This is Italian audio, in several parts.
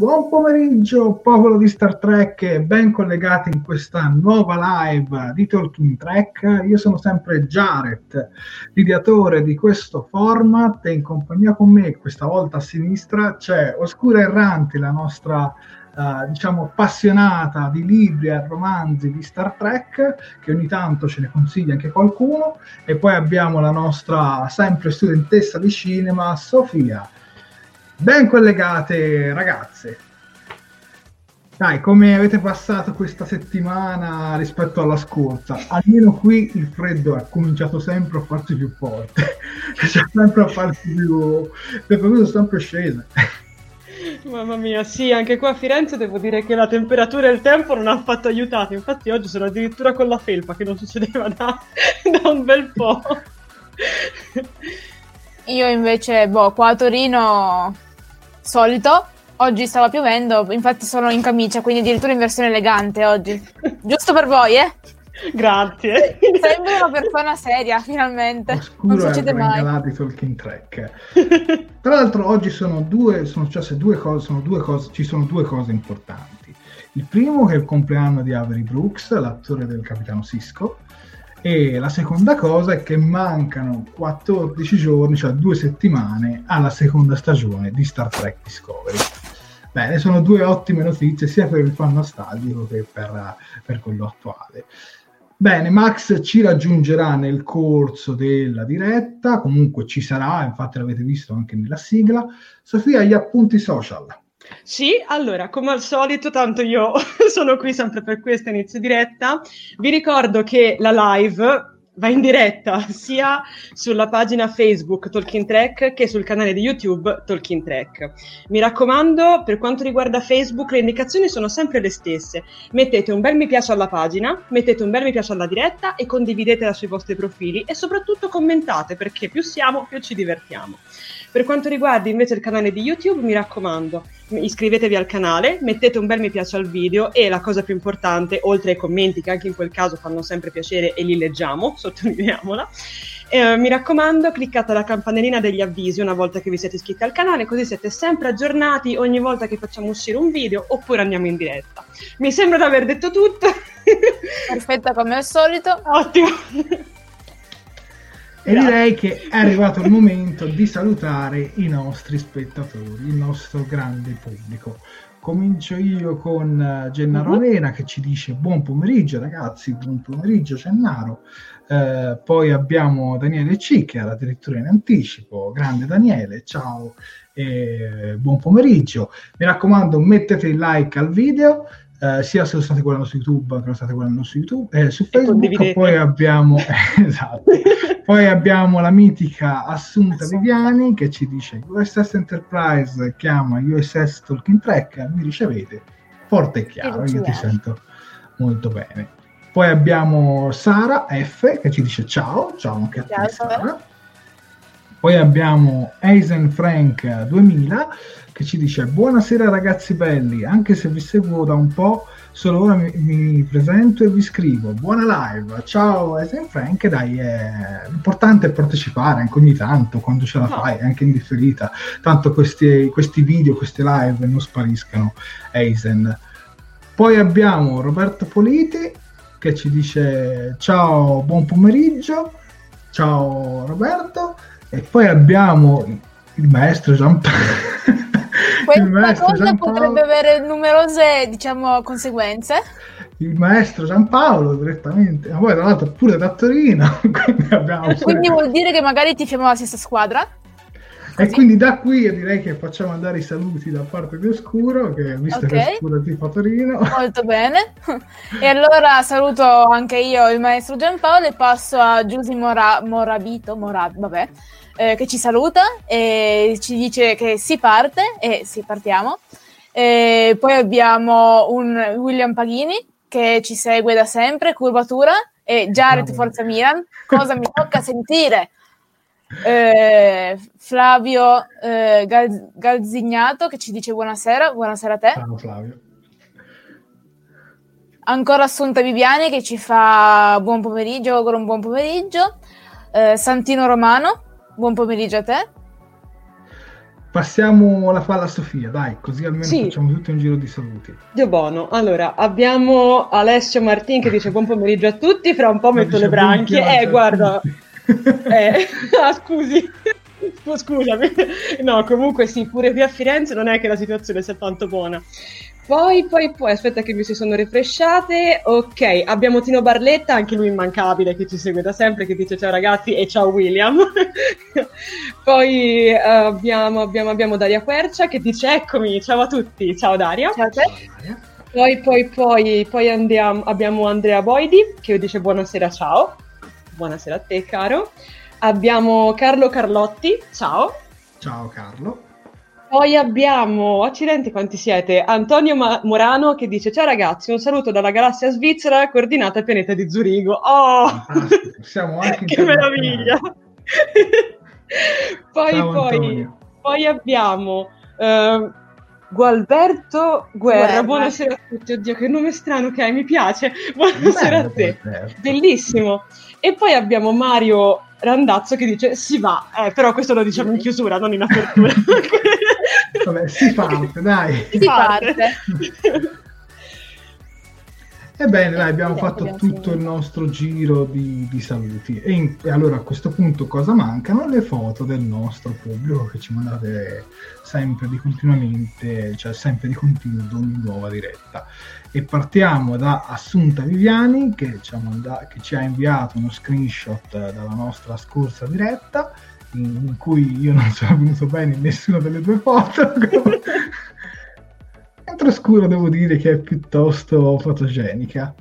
Buon pomeriggio, popolo di Star Trek, ben collegati in questa nuova live di Talking Trek. Io sono sempre Jared, l'ideatore di questo format, e in compagnia con me, questa volta a sinistra, c'è Oscura Erranti, la nostra Uh, diciamo appassionata di libri e romanzi di Star Trek che ogni tanto ce ne consiglia anche qualcuno e poi abbiamo la nostra sempre studentessa di cinema Sofia Ben collegate ragazze. Dai, come avete passato questa settimana rispetto alla scorsa? Almeno qui il freddo è cominciato sempre a farsi più forte, cioè sempre a farsi più... le temperature sono sempre scese. Mamma mia, sì, anche qua a Firenze devo dire che la temperatura e il tempo non hanno fatto aiutato. Infatti oggi sono addirittura con la felpa, che non succedeva da, da un bel po'. Io invece, boh, qua a Torino solito. Oggi stava piovendo, infatti sono in camicia, quindi addirittura in versione elegante oggi. Giusto per voi, eh? Grazie. Sembri una persona seria, finalmente. Oscuro non succede mai. Talking Track. Tra l'altro oggi sono due, sono successe due cose, sono due cose, ci sono due cose importanti. Il primo è il compleanno di Avery Brooks, l'attore del capitano Cisco, e la seconda cosa è che mancano 14 giorni, cioè due settimane, alla seconda stagione di Star Trek Discovery. Bene, sono due ottime notizie sia per il fan nostalgico che per, per quello attuale. Bene, Max ci raggiungerà nel corso della diretta, comunque ci sarà, infatti l'avete visto anche nella sigla. Sofia, gli appunti social. Sì, allora, come al solito, tanto io sono qui sempre per questa inizio diretta. Vi ricordo che la live va in diretta sia sulla pagina Facebook Talking Track che sul canale di YouTube Talking Track. Mi raccomando, per quanto riguarda Facebook, le indicazioni sono sempre le stesse. Mettete un bel mi piace alla pagina, mettete un bel mi piace alla diretta e condividetela sui vostri profili e soprattutto commentate perché più siamo, più ci divertiamo. Per quanto riguarda invece il canale di YouTube, mi raccomando, iscrivetevi al canale, mettete un bel mi piace al video e la cosa più importante, oltre ai commenti che anche in quel caso fanno sempre piacere e li leggiamo, sottolineiamola, eh, mi raccomando, cliccate la campanellina degli avvisi una volta che vi siete iscritti al canale, così siete sempre aggiornati ogni volta che facciamo uscire un video oppure andiamo in diretta. Mi sembra di aver detto tutto. Perfetta come al solito. Ottimo. E direi che è arrivato il momento di salutare i nostri spettatori, il nostro grande pubblico. Comincio io con eh, Gennaro uh-huh. Arena che ci dice buon pomeriggio ragazzi, buon pomeriggio Gennaro. Eh, poi abbiamo Daniele C che era addirittura in anticipo. Grande Daniele, ciao e buon pomeriggio. Mi raccomando, mettete il like al video. Eh, sia se lo state guardando su YouTube che lo state guardando su YouTube. Eh, su Facebook poi abbiamo esatto. poi abbiamo la mitica Assunta Viviani che ci dice USS Enterprise chiama USS Talking Track mi ricevete forte e chiaro io ti sento molto bene. Poi abbiamo Sara F che ci dice ciao, ciao anche a te Sara. Poi abbiamo Eisen Frank 2000 che ci dice buonasera ragazzi belli, anche se vi seguo da un po', solo ora mi, mi presento e vi scrivo. Buona live, ciao Eisen Frank, dai, è... l'importante è partecipare anche ogni tanto, quando ce la fai, anche in differita. Tanto questi, questi video, queste live non spariscano, Eisen. Poi abbiamo Roberto Politi che ci dice ciao, buon pomeriggio, ciao Roberto, e poi abbiamo il maestro Giampaolo. Questa cosa Giampaolo. potrebbe avere numerose, diciamo, conseguenze. Il maestro Giampaolo direttamente, ma poi tra l'altro pure da Torino. quindi, quindi vuol dire che magari ti tifiamo la stessa squadra? E quindi da qui io direi che facciamo andare i saluti da parte di Oscuro, che visto okay. che Oscuro è tipo Torino. Molto bene. E allora saluto anche io il maestro Giampaolo e passo a Giusy Mora- Morabito, Mora- vabbè, eh, che ci saluta e ci dice che si parte e sì, partiamo. E poi abbiamo un William Paghini che ci segue da sempre, curvatura, e Jared Forza Milan. Cosa mi tocca sentire? Eh, Flavio eh, Gal- Galzignato che ci dice buonasera, buonasera a te. Ciao Flavio. Ancora Assunta Viviani che ci fa buon pomeriggio, auguro un buon pomeriggio. Eh, Santino Romano, buon pomeriggio a te. Passiamo la palla a Sofia, dai, così almeno sì. facciamo tutto un giro di saluti. Dio buono. Allora, abbiamo Alessio Martin che dice buon pomeriggio a tutti, fra un po' metto le branchie. Eh, guarda, eh, ah, scusi. Scusami, no, comunque sì, pure qui a Firenze non è che la situazione sia tanto buona. Poi, poi, poi, aspetta che mi si sono refresciate. Ok, abbiamo Tino Barletta, anche lui immancabile, che ci segue da sempre, che dice ciao ragazzi e ciao William. poi uh, abbiamo, abbiamo, abbiamo, Daria Quercia che dice eccomi, ciao a tutti, ciao Daria. Ciao a te. Poi, poi, poi, poi andiamo, abbiamo Andrea Boidi che dice buonasera, ciao buonasera a te caro. Abbiamo Carlo Carlotti, ciao. Ciao Carlo. Poi abbiamo, accidenti quanti siete, Antonio Ma- Morano che dice ciao ragazzi, un saluto dalla galassia svizzera coordinata al pianeta di Zurigo. Oh, siamo anche che meraviglia. poi, ciao, poi, poi, abbiamo uh, Gualberto Guerra. Guerra. buonasera a tutti, oddio che nome strano che hai, mi piace, buonasera Bello, a te, Gualberto. bellissimo. E poi abbiamo Mario Randazzo che dice si va, eh, però questo lo diciamo in chiusura, non in apertura. Vabbè, si parte, dai. Si parte. Ebbene, dai, abbiamo fatto tutto il nostro giro di, di saluti. E, in, e, allora a questo punto cosa mancano? Le foto del nostro pubblico che ci mandate sempre di continuamente, cioè sempre di continuo ad ogni nuova diretta. E partiamo da Assunta Viviani che ci, manda- che ci ha inviato uno screenshot dalla nostra scorsa diretta in, in cui io non sono venuto bene in nessuna delle due foto. Mentre scuro devo dire che è piuttosto fotogenica.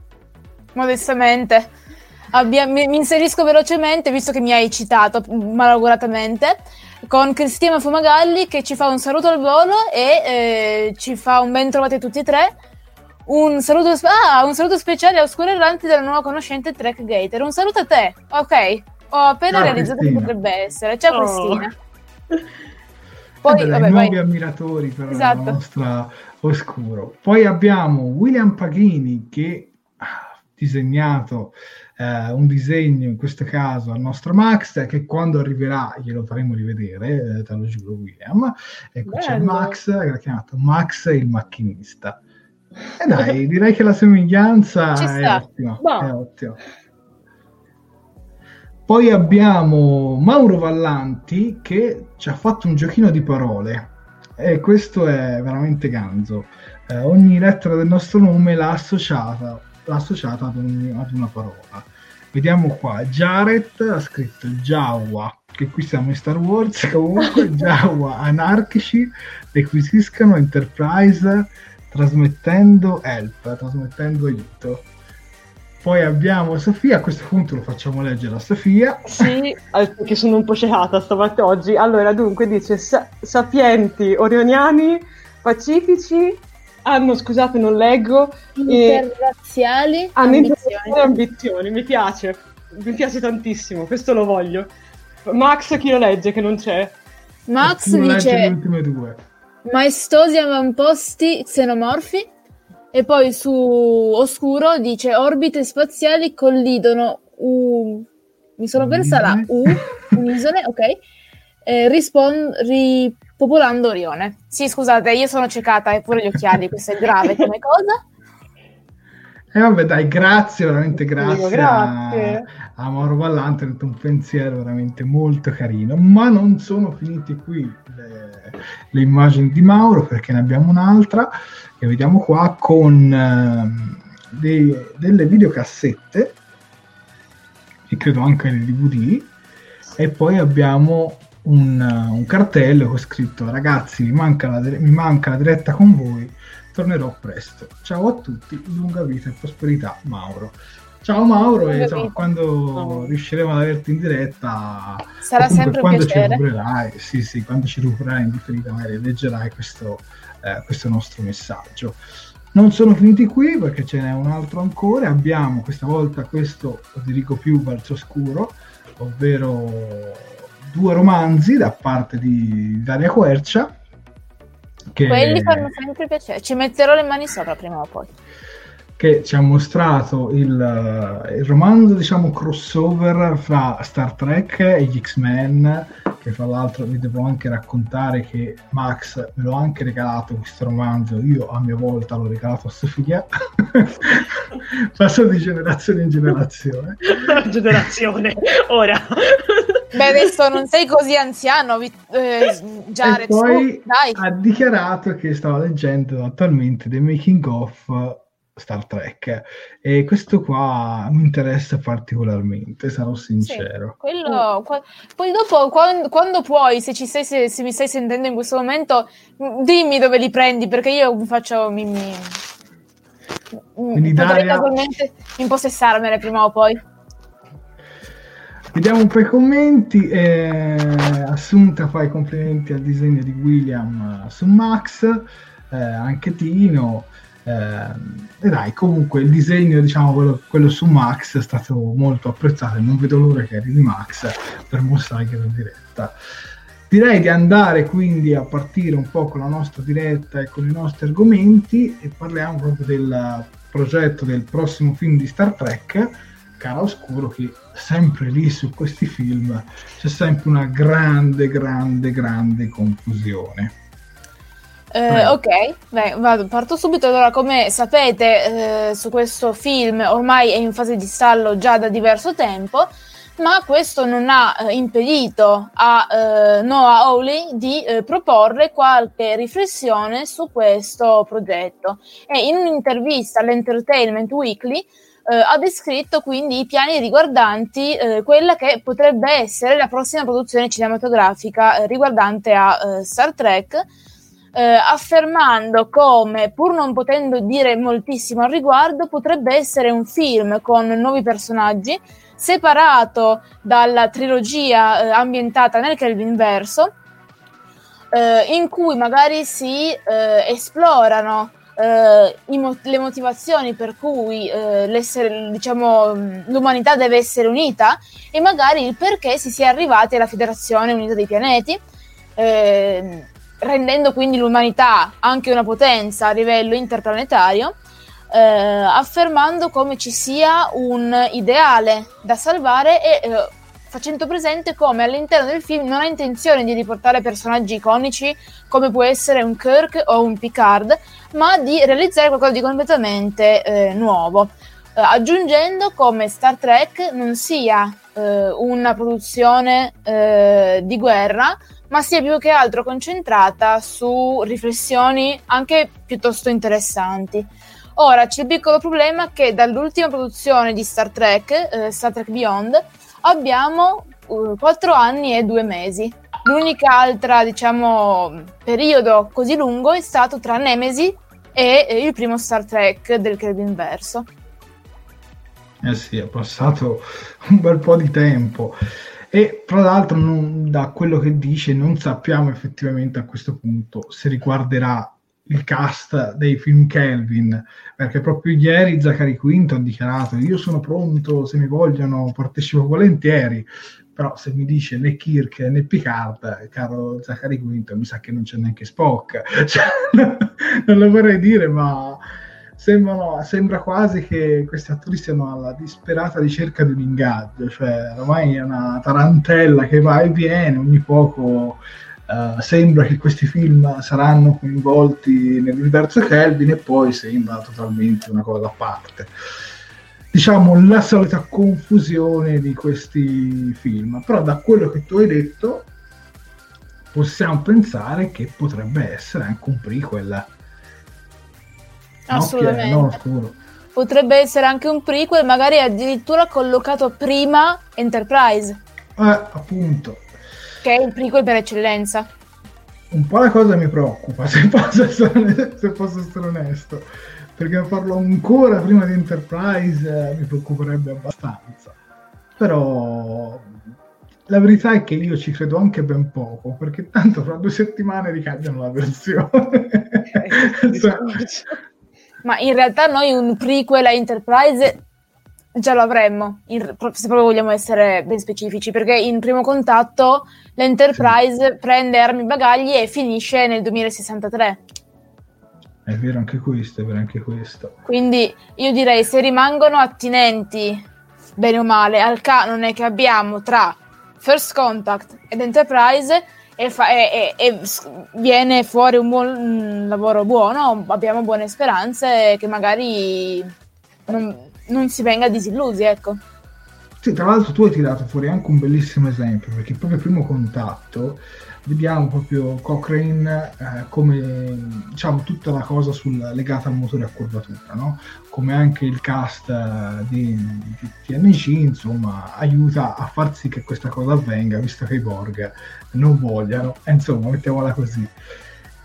Modestamente. Abbia, mi, mi, inserisco velocemente, visto che mi hai citato malauguratamente, con Cristina Fumagalli che ci fa un saluto al volo e eh, ci fa un ben trovati tutti e tre. Un saluto, ah, un saluto speciale a Oscuro Erranti della nuova conoscente Track Gator. Un saluto a te. Ok, ho appena Ciao, realizzato Cristina. che potrebbe essere. Ciao oh. Cristina. Poi, eh, vabbè, nuovi vai. ammiratori per esatto. la nostra oscuro. Poi abbiamo William Paghini che ha disegnato eh, un disegno, in questo caso al nostro Max, che quando arriverà glielo faremo rivedere, eh, te lo giuro William. Ecco Bello. c'è Max, che l'ha chiamato Max il macchinista. E dai, direi che la somiglianza è ottima, è ottima. Poi abbiamo Mauro Vallanti che ci ha fatto un giochino di parole e questo è veramente ganzo. Eh, ogni lettera del nostro nome l'ha associata, l'ha associata ad, un, ad, una parola. Vediamo qua, Jared ha scritto Jawa, che qui siamo in Star Wars comunque, Jawa, anarchici, requisiscano Enterprise trasmettendo help, trasmettendo aiuto. Poi abbiamo Sofia, a questo punto lo facciamo leggere a Sofia. Sì, perché sono un po' cecata stavolta oggi. Allora, dunque dice sa- sapienti, orioniani, pacifici, hanno, scusate non leggo, interrazziali, eh, hanno ambizioni. ambizioni, mi piace, mi piace tantissimo, questo lo voglio. Max chi lo legge che non c'è? Max dice... le ultime due. Maestosi avamposti xenomorfi e poi su Oscuro dice orbite spaziali collidono U... mi sono persa la U, un'isole, ok, eh, rispon- ripopolando Orione. Sì, scusate, io sono ciecata, e pure gli occhiali, questo è grave come cosa. E vabbè, dai, grazie, veramente grazie, grazie. A, a Mauro Vallante, un pensiero veramente molto carino. Ma non sono finite qui le, le immagini di Mauro, perché ne abbiamo un'altra che vediamo qua con eh, dei, delle videocassette e credo anche nei DVD e poi abbiamo un, un cartello con scritto ragazzi mi manca, la, mi manca la diretta con voi tornerò presto ciao a tutti lunga vita e prosperità Mauro Ciao Mauro e ciao, quando oh. riusciremo ad averti in diretta sarà sempre quando un piacere. ci sì, sì, quando ci recupererai in differita magari leggerai questo, eh, questo nostro messaggio. Non sono finiti qui perché ce n'è un altro ancora. Abbiamo questa volta questo, lo dirigo più verso scuro, ovvero due romanzi da parte di Daria Quercia. Che... Quelli fanno sempre piacere, ci metterò le mani sopra prima o poi. che ci ha mostrato il, il, romanzo, diciamo, crossover fra Star Trek e gli X-Men, che fra l'altro vi devo anche raccontare che Max me l'ho anche regalato questo romanzo, io a mia volta l'ho regalato a Sofia, passo di generazione in generazione. generazione, ora. Beh, adesso non sei così anziano, eh, Jared. E poi oh, ha dichiarato che stava leggendo attualmente The Making of Star Trek e questo qua mi interessa particolarmente, sarò sincero. Sì, quello, qua, poi dopo, quando, quando puoi, se, ci sei, se, se, mi stai sentendo in questo momento, dimmi dove li prendi perché io faccio... Mi, mi, Quindi potrei Daria... casualmente impossessarmene prima o poi. Vediamo un po' i commenti. Eh, Assunta fa i complimenti al disegno di William su Max, eh, anche Tino. Eh, e dai, comunque il disegno, diciamo, quello, quello, su Max è stato molto apprezzato e non vedo l'ora che arrivi Max per mostrare ero in diretta. Direi di andare quindi a partire un po' con la nostra diretta e con i nostri argomenti e parliamo proprio del progetto del prossimo film di Star Trek, Cara Oscuro, che sempre lì su questi film c'è sempre una grande, grande, grande confusione. Eh, ok, Beh, vado, parto subito. Allora, come sapete, eh, su questo film ormai è in fase di stallo già da diverso tempo, ma questo non ha eh, impedito a eh, Noah Hawley di eh, proporre qualche riflessione su questo progetto. E in un'intervista all'Entertainment Weekly eh, ha descritto quindi i piani riguardanti quella che potrebbe essere la prossima produzione cinematografica riguardante a Star Trek eh, affermando come, pur non potendo dire moltissimo al riguardo, potrebbe essere un film con nuovi personaggi, separato dalla trilogia eh, ambientata nel Kelvin verso, eh, in cui magari si eh, esplorano Uh, mo- le motivazioni per cui uh, diciamo, l'umanità deve essere unita e magari il perché si sia arrivati alla Federazione Unita dei Pianeti. Rendendo quindi l'umanità anche una potenza a livello interplanetario, eh, affermando come ci sia un ideale da salvare e eh, facendo presente come all'interno del film non ha intenzione di riportare personaggi iconici come può essere un Kirk o un Picard, ma di realizzare qualcosa di completamente eh, nuovo, eh, aggiungendo come Star Trek non sia eh, una produzione eh, di guerra, ma sia più che altro concentrata su riflessioni anche piuttosto interessanti. Ora c'è il piccolo problema che dall'ultima produzione di Star Trek, eh, Star Trek Beyond, abbiamo uh, 4 anni e 2 mesi. L'unica altra, diciamo, periodo così lungo è stato tra Nemesi e eh, il primo Star Trek del Kelvin Verso. Eh sì, è passato un bel po' di tempo. E tra l'altro, non, da quello che dice, non sappiamo effettivamente a questo punto se riguarderà il cast dei film Kelvin, perché proprio ieri Zachary Quinto ha dichiarato io sono pronto, se mi vogliono partecipo volentieri, però se mi dice né Kirk né Picard, caro Zachary Quinto, mi sa che non c'è neanche Spock, cioè, non lo vorrei dire, ma sembrano, sembra quasi che questi attori siano alla disperata ricerca di un ingaggio, cioè ormai è una tarantella che va e viene, ogni poco uh, sembra che questi film saranno coinvolti nell'universo Kelvin e poi sembra totalmente una cosa a parte. Diciamo la solita confusione di questi film, però da quello che tu hai detto possiamo pensare che potrebbe essere anche un prequel Assolutamente. No, no, Potrebbe essere anche un prequel, magari addirittura collocato prima Enterprise. Eh, appunto. Che è il prequel per eccellenza. Un po' la cosa mi preoccupa, se posso essere, se posso essere onesto. Perché farlo ancora prima di Enterprise eh, mi preoccuperebbe abbastanza. Però la verità è che io ci credo anche ben poco, perché tanto fra due settimane ricambiano la versione. Eh, cioè, ma in realtà noi un prequel a Enterprise già lo avremmo, in, se proprio vogliamo essere ben specifici, perché in primo contatto l'Enterprise sì. prende armi e bagagli e finisce nel 2063. È vero anche questo, è vero anche questo. Quindi io direi se rimangono attinenti, bene o male, al canone che abbiamo tra First Contact ed Enterprise, e, fa, e, e, e viene fuori un, buon, un lavoro buono, abbiamo buone speranze che magari non, non si venga disillusi, ecco. Sì, tra l'altro tu hai tirato fuori anche un bellissimo esempio, perché proprio il primo contatto vediamo proprio Cochrane eh, come diciamo tutta la cosa sul, legata al motore a curvatura, no? come anche il cast eh, di, di, TNC insomma aiuta a far sì che questa cosa avvenga visto che i Borg non vogliano, insomma mettiamola così.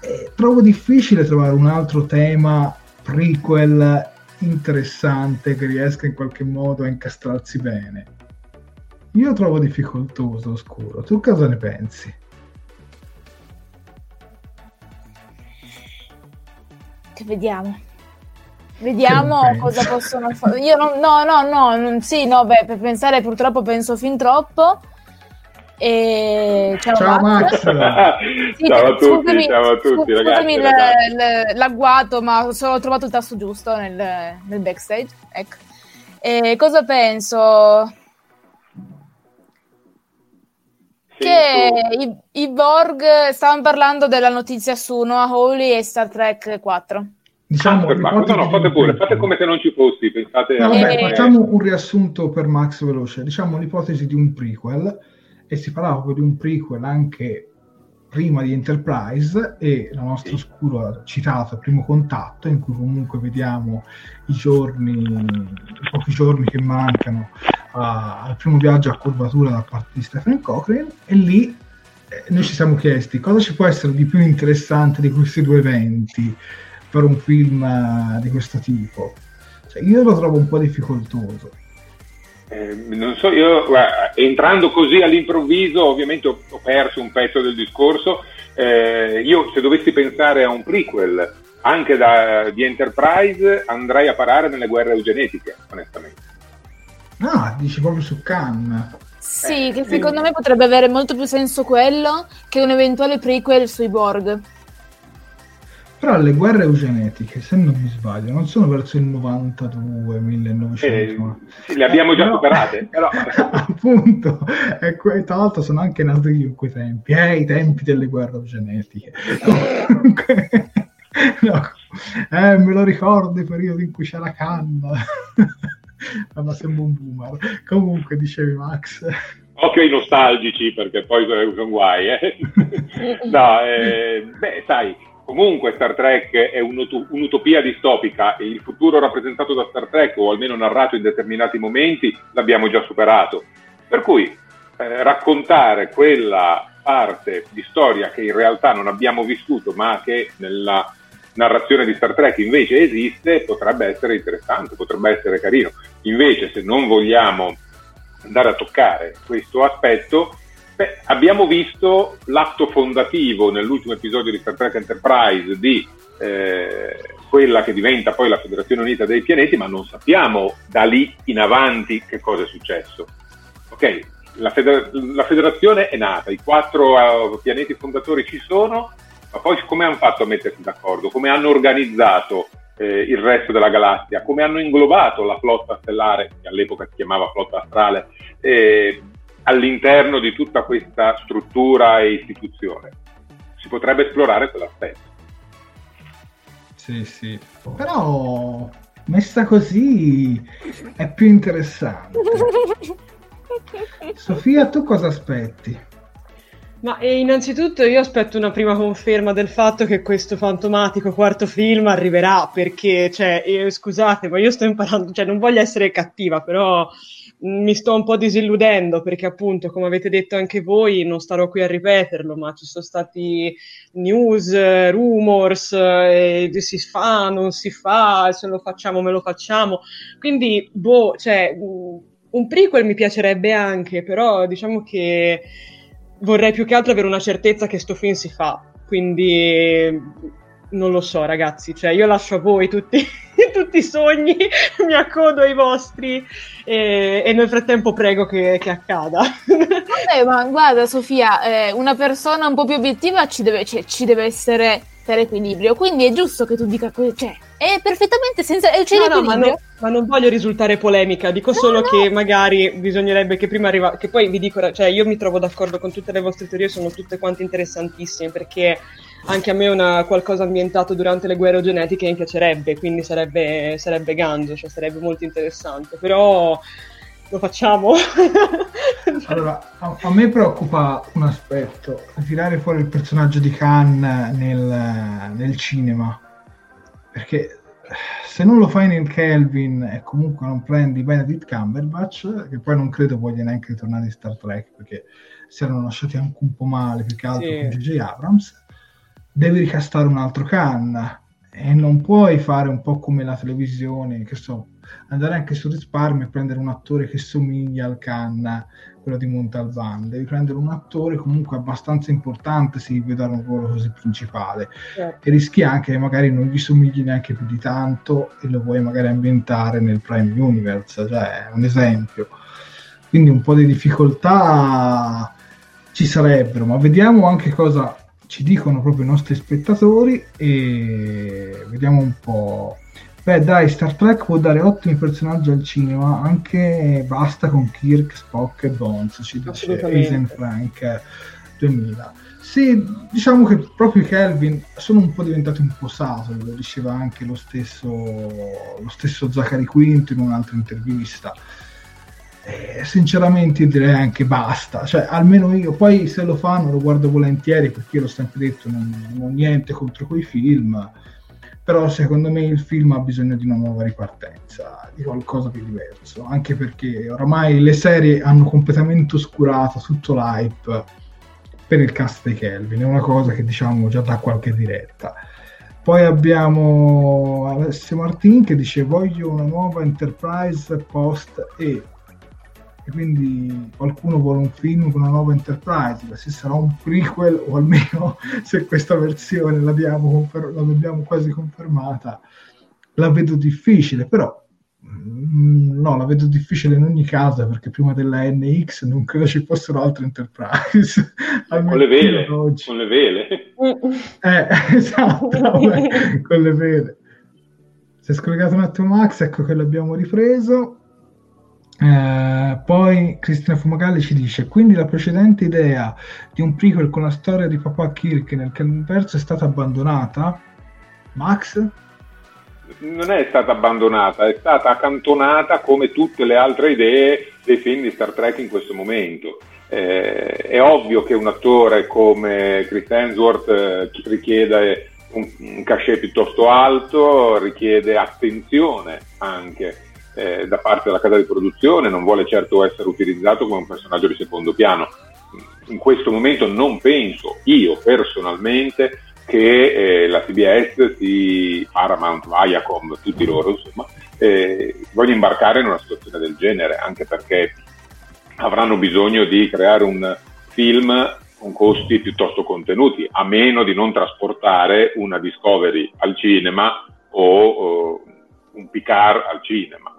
E trovo difficile trovare un altro tema prequel interessante che riesca in qualche modo a incastrarsi bene. Io trovo difficoltoso oscuro. Tu cosa ne pensi? Che vediamo. Vediamo che cosa possono fare. Io no, no, no, non, sì, no, beh, per pensare purtroppo penso fin troppo. E... Ciao, ciao Max. Max. sì, ciao, a tutti, ciao a tutti, scusami ragazzi, l'agguato, ma ho trovato il tasto giusto nel, nel backstage. Ecco. E cosa penso? Che i, i, Borg stavano parlando della notizia su Noah Hawley e Star Trek 4. Diciamo, ah, no, no, fate pure, fate come se non ci fossi. Pensate no, vabbè. Facciamo un riassunto per Max veloce. Diciamo l'ipotesi di un prequel, e si parlava proprio di un prequel anche prima di Enterprise e la nostra oscuro ha citato Primo Contatto, in cui comunque vediamo i giorni, i pochi giorni che mancano al primo viaggio a curvatura da parte di Stephen Cochrane e lì eh, noi ci siamo chiesti cosa ci può essere di più interessante di questi due eventi per un film uh, di questo tipo. Cioè, io lo trovo un po' difficoltoso. Eh, non so, io guarda, entrando così all'improvviso, ovviamente ho, ho, perso un pezzo del discorso. Eh, io, se dovessi pensare a un prequel anche da, di Enterprise, andrei a parare nelle guerre eugenetiche, onestamente. Ah, dici proprio su Khan. Sì, che secondo me potrebbe avere molto più senso quello che un eventuale prequel sui Borg. Però le guerre eugenetiche, se non mi sbaglio, non sono verso il 92, 1900. Eh, sì, le abbiamo già superate. Però... Appunto, e que- tra l'altro sono anche nati io in quei tempi, eh, i tempi delle guerre eugenetiche. no, eh, me lo ricordo i periodi in cui c'era canna. ma sembra un boomer. Comunque, dicevi Max. Occhio ai nostalgici, perché poi sono guai. Eh? no, eh, beh, sai, comunque Star Trek è un'ut- un'utopia distopica e il futuro rappresentato da Star Trek, o almeno narrato in determinati momenti, l'abbiamo già superato. Per cui eh, raccontare quella parte di storia che in realtà non abbiamo vissuto, ma che nella narrazione di Star Trek invece esiste, potrebbe essere interessante, potrebbe essere carino. Invece, se non vogliamo andare a toccare questo aspetto, beh, abbiamo visto l'atto fondativo nell'ultimo episodio di Star Trek Enterprise di eh, quella che diventa poi la Federazione Unita dei Pianeti, ma non sappiamo da lì in avanti che cosa è successo. Ok, la, feder- la federazione è nata, i quattro uh, pianeti fondatori ci sono, ma poi come hanno fatto a mettersi d'accordo? Come hanno organizzato eh, il resto della galassia? Come hanno inglobato la flotta stellare, che all'epoca si chiamava flotta astrale, eh, all'interno di tutta questa struttura e istituzione? Si potrebbe esplorare quell'aspetto. Sì, sì. Però messa così è più interessante. Sofia, tu cosa aspetti? Ma innanzitutto io aspetto una prima conferma del fatto che questo fantomatico quarto film arriverà, perché, cioè, eh, scusate, ma io sto imparando, cioè, non voglio essere cattiva, però mi sto un po' disilludendo, perché appunto, come avete detto anche voi, non starò qui a ripeterlo, ma ci sono stati news, rumors, eh, si fa, non si fa, se lo facciamo, me lo facciamo, quindi, boh, cioè un prequel mi piacerebbe anche, però diciamo che vorrei più che altro avere una certezza che sto film si fa. Quindi non lo so, ragazzi. Cioè, io lascio a voi tutti, tutti i sogni, mi accodo ai vostri e, e nel frattempo prego che, che accada. Vabbè, ma guarda, Sofia, eh, una persona un po' più obiettiva ci deve, cioè, ci deve essere per equilibrio. Quindi è giusto che tu dica, cioè, è perfettamente senza. C'è no, no, ma, no, ma, non voglio risultare polemica, dico no, solo no. che magari bisognerebbe che prima arriva. Che poi vi dico, cioè, io mi trovo d'accordo con tutte le vostre teorie, sono tutte quante interessantissime perché anche a me una, qualcosa ambientato durante le guerre genetiche mi piacerebbe, quindi sarebbe, sarebbe ganzo, cioè sarebbe molto interessante. Però lo facciamo. allora, a, a, me preoccupa un aspetto, tirare fuori il personaggio di Khan nel, nel cinema, perché se non lo fai nel Kelvin e comunque non prendi Benedict Cumberbatch, che poi non credo voglia neanche ritornare in Star Trek, perché si erano lasciati anche un po' male, più che altro sì. con J.J. Abrams, devi ricastare un altro Khan e non puoi fare un po' come la televisione, che so, andare anche su risparmio e prendere un attore che somiglia al Khan, quello di Montalban. Devi prendere un attore comunque abbastanza importante se gli dare un ruolo così principale. Certo. E rischi anche che magari non gli somigli neanche più di tanto e lo vuoi magari ambientare nel Prime Universe, cioè un esempio. Quindi un po' di difficoltà ci sarebbero, ma vediamo anche cosa ci dicono proprio i nostri spettatori e vediamo un po' Beh, dai, Star Trek può dare ottimi personaggi al cinema, anche basta con Kirk, Spock e Bones, ci dice Eisen Frank 2000. Sì, diciamo che proprio i Kelvin sono un po' diventati un po' sato, lo diceva anche lo stesso, lo stesso Zachary Quinto in un'altra intervista. Eh, sinceramente direi anche basta, cioè almeno io, poi se lo fanno lo guardo volentieri perché io l'ho sempre detto, non, non ho niente contro quei film però secondo me il film ha bisogno di una nuova ripartenza, di qualcosa di diverso, anche perché oramai le serie hanno completamente oscurato tutto l'hype per il cast dei Kelvin, è una cosa che diciamo già da qualche diretta. Poi abbiamo Alessio Martin che dice voglio una nuova Enterprise post E e quindi qualcuno vuole un film con una nuova Enterprise, se sarà un prequel o almeno se questa versione l'abbiamo, confer- l'abbiamo quasi confermata, la vedo difficile, però mm, no, la vedo difficile in ogni caso perché prima della NX non credo ci fossero altre Enterprise. con le vele, con le vele. Eh, esatto, con le vele. Si è scollegato un attimo Max, ecco che l'abbiamo ripreso. Eh, poi Cristina Fumagalli ci dice: Quindi la precedente idea di un prequel con la storia di papà Kirk nel universo è stata abbandonata? Max? non è stata abbandonata, è stata accantonata come tutte le altre idee dei film di Star Trek in questo momento. Eh, è ovvio che un attore come Chris Hemsworth eh, richiede un, un cachet piuttosto alto, richiede attenzione anche eh, da parte della casa di produzione, non vuole certo essere utilizzato come un personaggio di secondo piano. In questo momento non penso, io personalmente, che eh, la CBS, si, Paramount, Viacom, tutti loro, insomma, eh, voglio imbarcare in una situazione del genere, anche perché avranno bisogno di creare un film con costi piuttosto contenuti, a meno di non trasportare una Discovery al cinema o, o un Picard al cinema.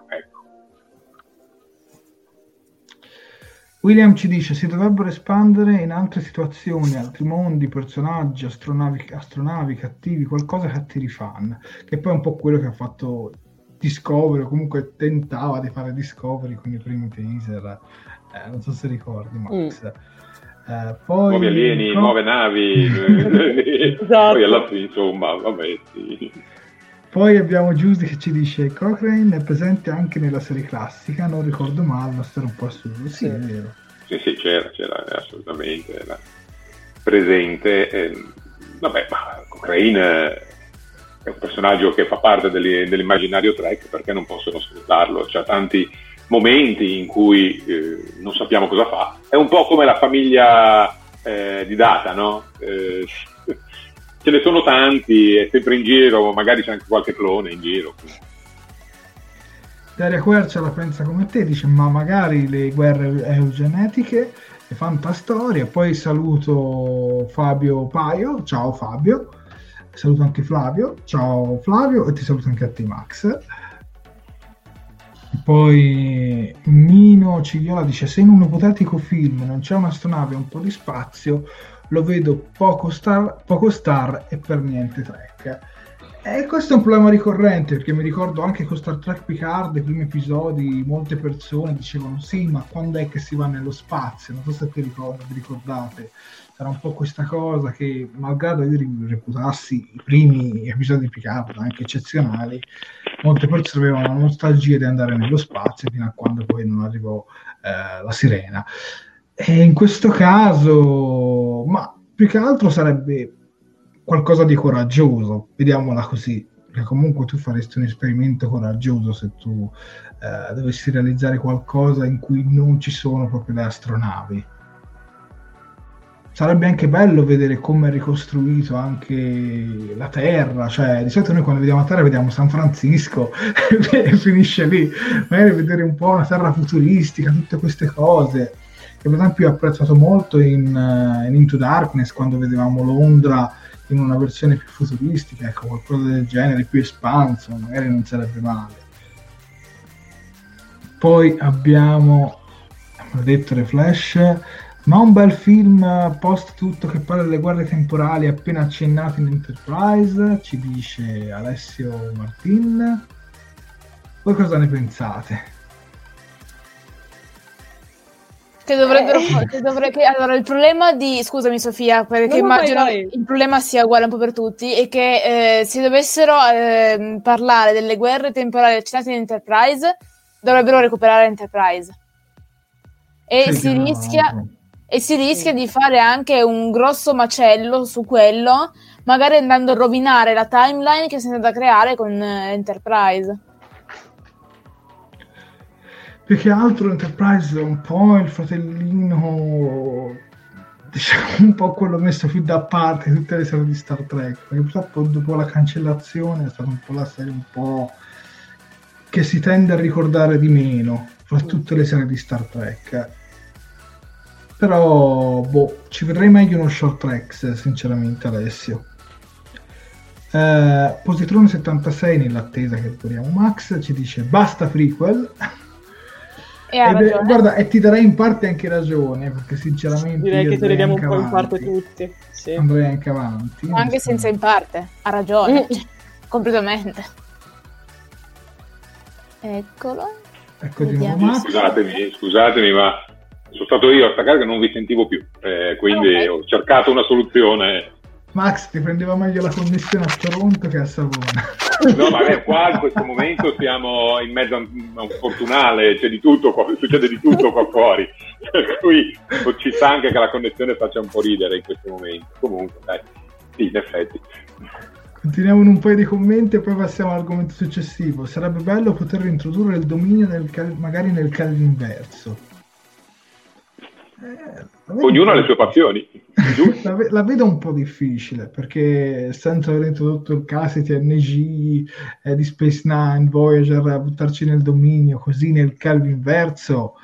William ci dice si dovrebbero espandere in altre situazioni, altri mondi, personaggi, astronavi, astronavi cattivi, qualcosa che attiri fan, che poi è un po' quello che ha fatto Discovery, o comunque tentava di fare Discovery con i primi teaser, eh, non so se ricordi Max. Mm eh, poi, nuovi alieni, no... nuove navi, esatto. poi alla fine insomma, vabbè sì. Poi abbiamo Giusy che ci dice Cochrane è presente anche nella serie classica, non ricordo male, ma era un po' assurdo. Sì, è vero. Sì, sì, c'era, c'era assolutamente era presente. Eh, vabbè, ma Cochrane è un personaggio che fa parte dell'immaginario track perché non possono sfruttarlo. C'ha tanti momenti in cui eh, non sappiamo cosa fa. È un po' come la famiglia eh, di Data, no? Eh, ce ne sono tanti, è sempre in giro, magari c'è anche qualche clone in giro. Daria Quercia la pensa come te, dice ma magari le guerre eugenetiche e fantastorie. Poi saluto Fabio Paio, ciao Fabio, saluto anche Flavio, ciao Flavio e ti saluto anche a te Max. Poi Mino Cigliola dice: Se in un ipotetico film non c'è un'astronave e un po' di spazio, lo vedo poco star, poco star e per niente track. E questo è un problema ricorrente perché mi ricordo anche con Star Trek Picard, i primi episodi, molte persone dicevano: Sì, ma quando è che si va nello spazio? Non so se vi ricordate era un po' questa cosa che, malgrado io reputassi i primi episodi di Picard anche eccezionali, molte persone avevano la nostalgia di andare nello spazio fino a quando poi non arrivò eh, la sirena. E in questo caso, ma più che altro sarebbe qualcosa di coraggioso, vediamola così, perché comunque tu faresti un esperimento coraggioso se tu eh, dovessi realizzare qualcosa in cui non ci sono proprio le astronavi. Sarebbe anche bello vedere come è ricostruito anche la Terra, cioè di solito noi quando vediamo la Terra vediamo San Francisco e finisce lì, magari vedere un po' una Terra futuristica, tutte queste cose, che per esempio ho apprezzato molto in, uh, in Into Darkness quando vedevamo Londra in una versione più futuristica, ecco qualcosa del genere, più espanso, magari non sarebbe male. Poi abbiamo, detto le flash, ma un bel film post tutto che parla delle guerre temporali appena accennato in Enterprise, ci dice Alessio Martin. Voi cosa ne pensate? Che dovrebbero eh. che dovre, che, allora il problema di scusami Sofia perché no, immagino vai, vai. il problema sia uguale un po' per tutti è che eh, se dovessero eh, parlare delle guerre temporali accennate in Enterprise dovrebbero recuperare Enterprise e sì, si rischia no e si rischia di fare anche un grosso macello su quello, magari andando a rovinare la timeline che si è andata a creare con eh, Enterprise. Più che altro Enterprise è un po' il fratellino, diciamo un po' quello messo più da parte di tutte le serie di Star Trek, perché purtroppo dopo la cancellazione è stata un po' la serie un po' che si tende a ricordare di meno fra tutte le serie di Star Trek però, boh, ci vedrei meglio uno short track, sinceramente, Alessio. Eh, Positrone 76, nell'attesa che recuperiamo Max, ci dice basta prequel. E ha Ed, guarda, e ti darei in parte anche ragione, perché sinceramente... Direi che te ne diamo un po' avanti. in parte tutti. Sì. Andrei anche avanti. Anche senza in parte, ha ragione, mm. completamente. Eccolo. Ecco di nuovo Scusatemi, scusatemi, ma sono stato io a staccare che non vi sentivo più, eh, quindi okay. ho cercato una soluzione. Max ti prendeva meglio la connessione a Toronto che a Savona. No, ma qua in questo momento siamo in mezzo a un, fortunale, c'è di tutto qua, succede di tutto qua fuori. Per cui ci sta anche che la connessione faccia un po' ridere in questo momento. Comunque, dai, sì, in effetti. Continuiamo in un paio di commenti e poi passiamo all'argomento successivo. Sarebbe bello poter introdurre il dominio nel, magari nel caso inverso. Eh, Ognuno ha le sue passioni. la, la, vedo un po' difficile perché senza aver introdotto il caso TNG eh, di Space Nine, Voyager, a buttarci nel dominio così nel calvo inverso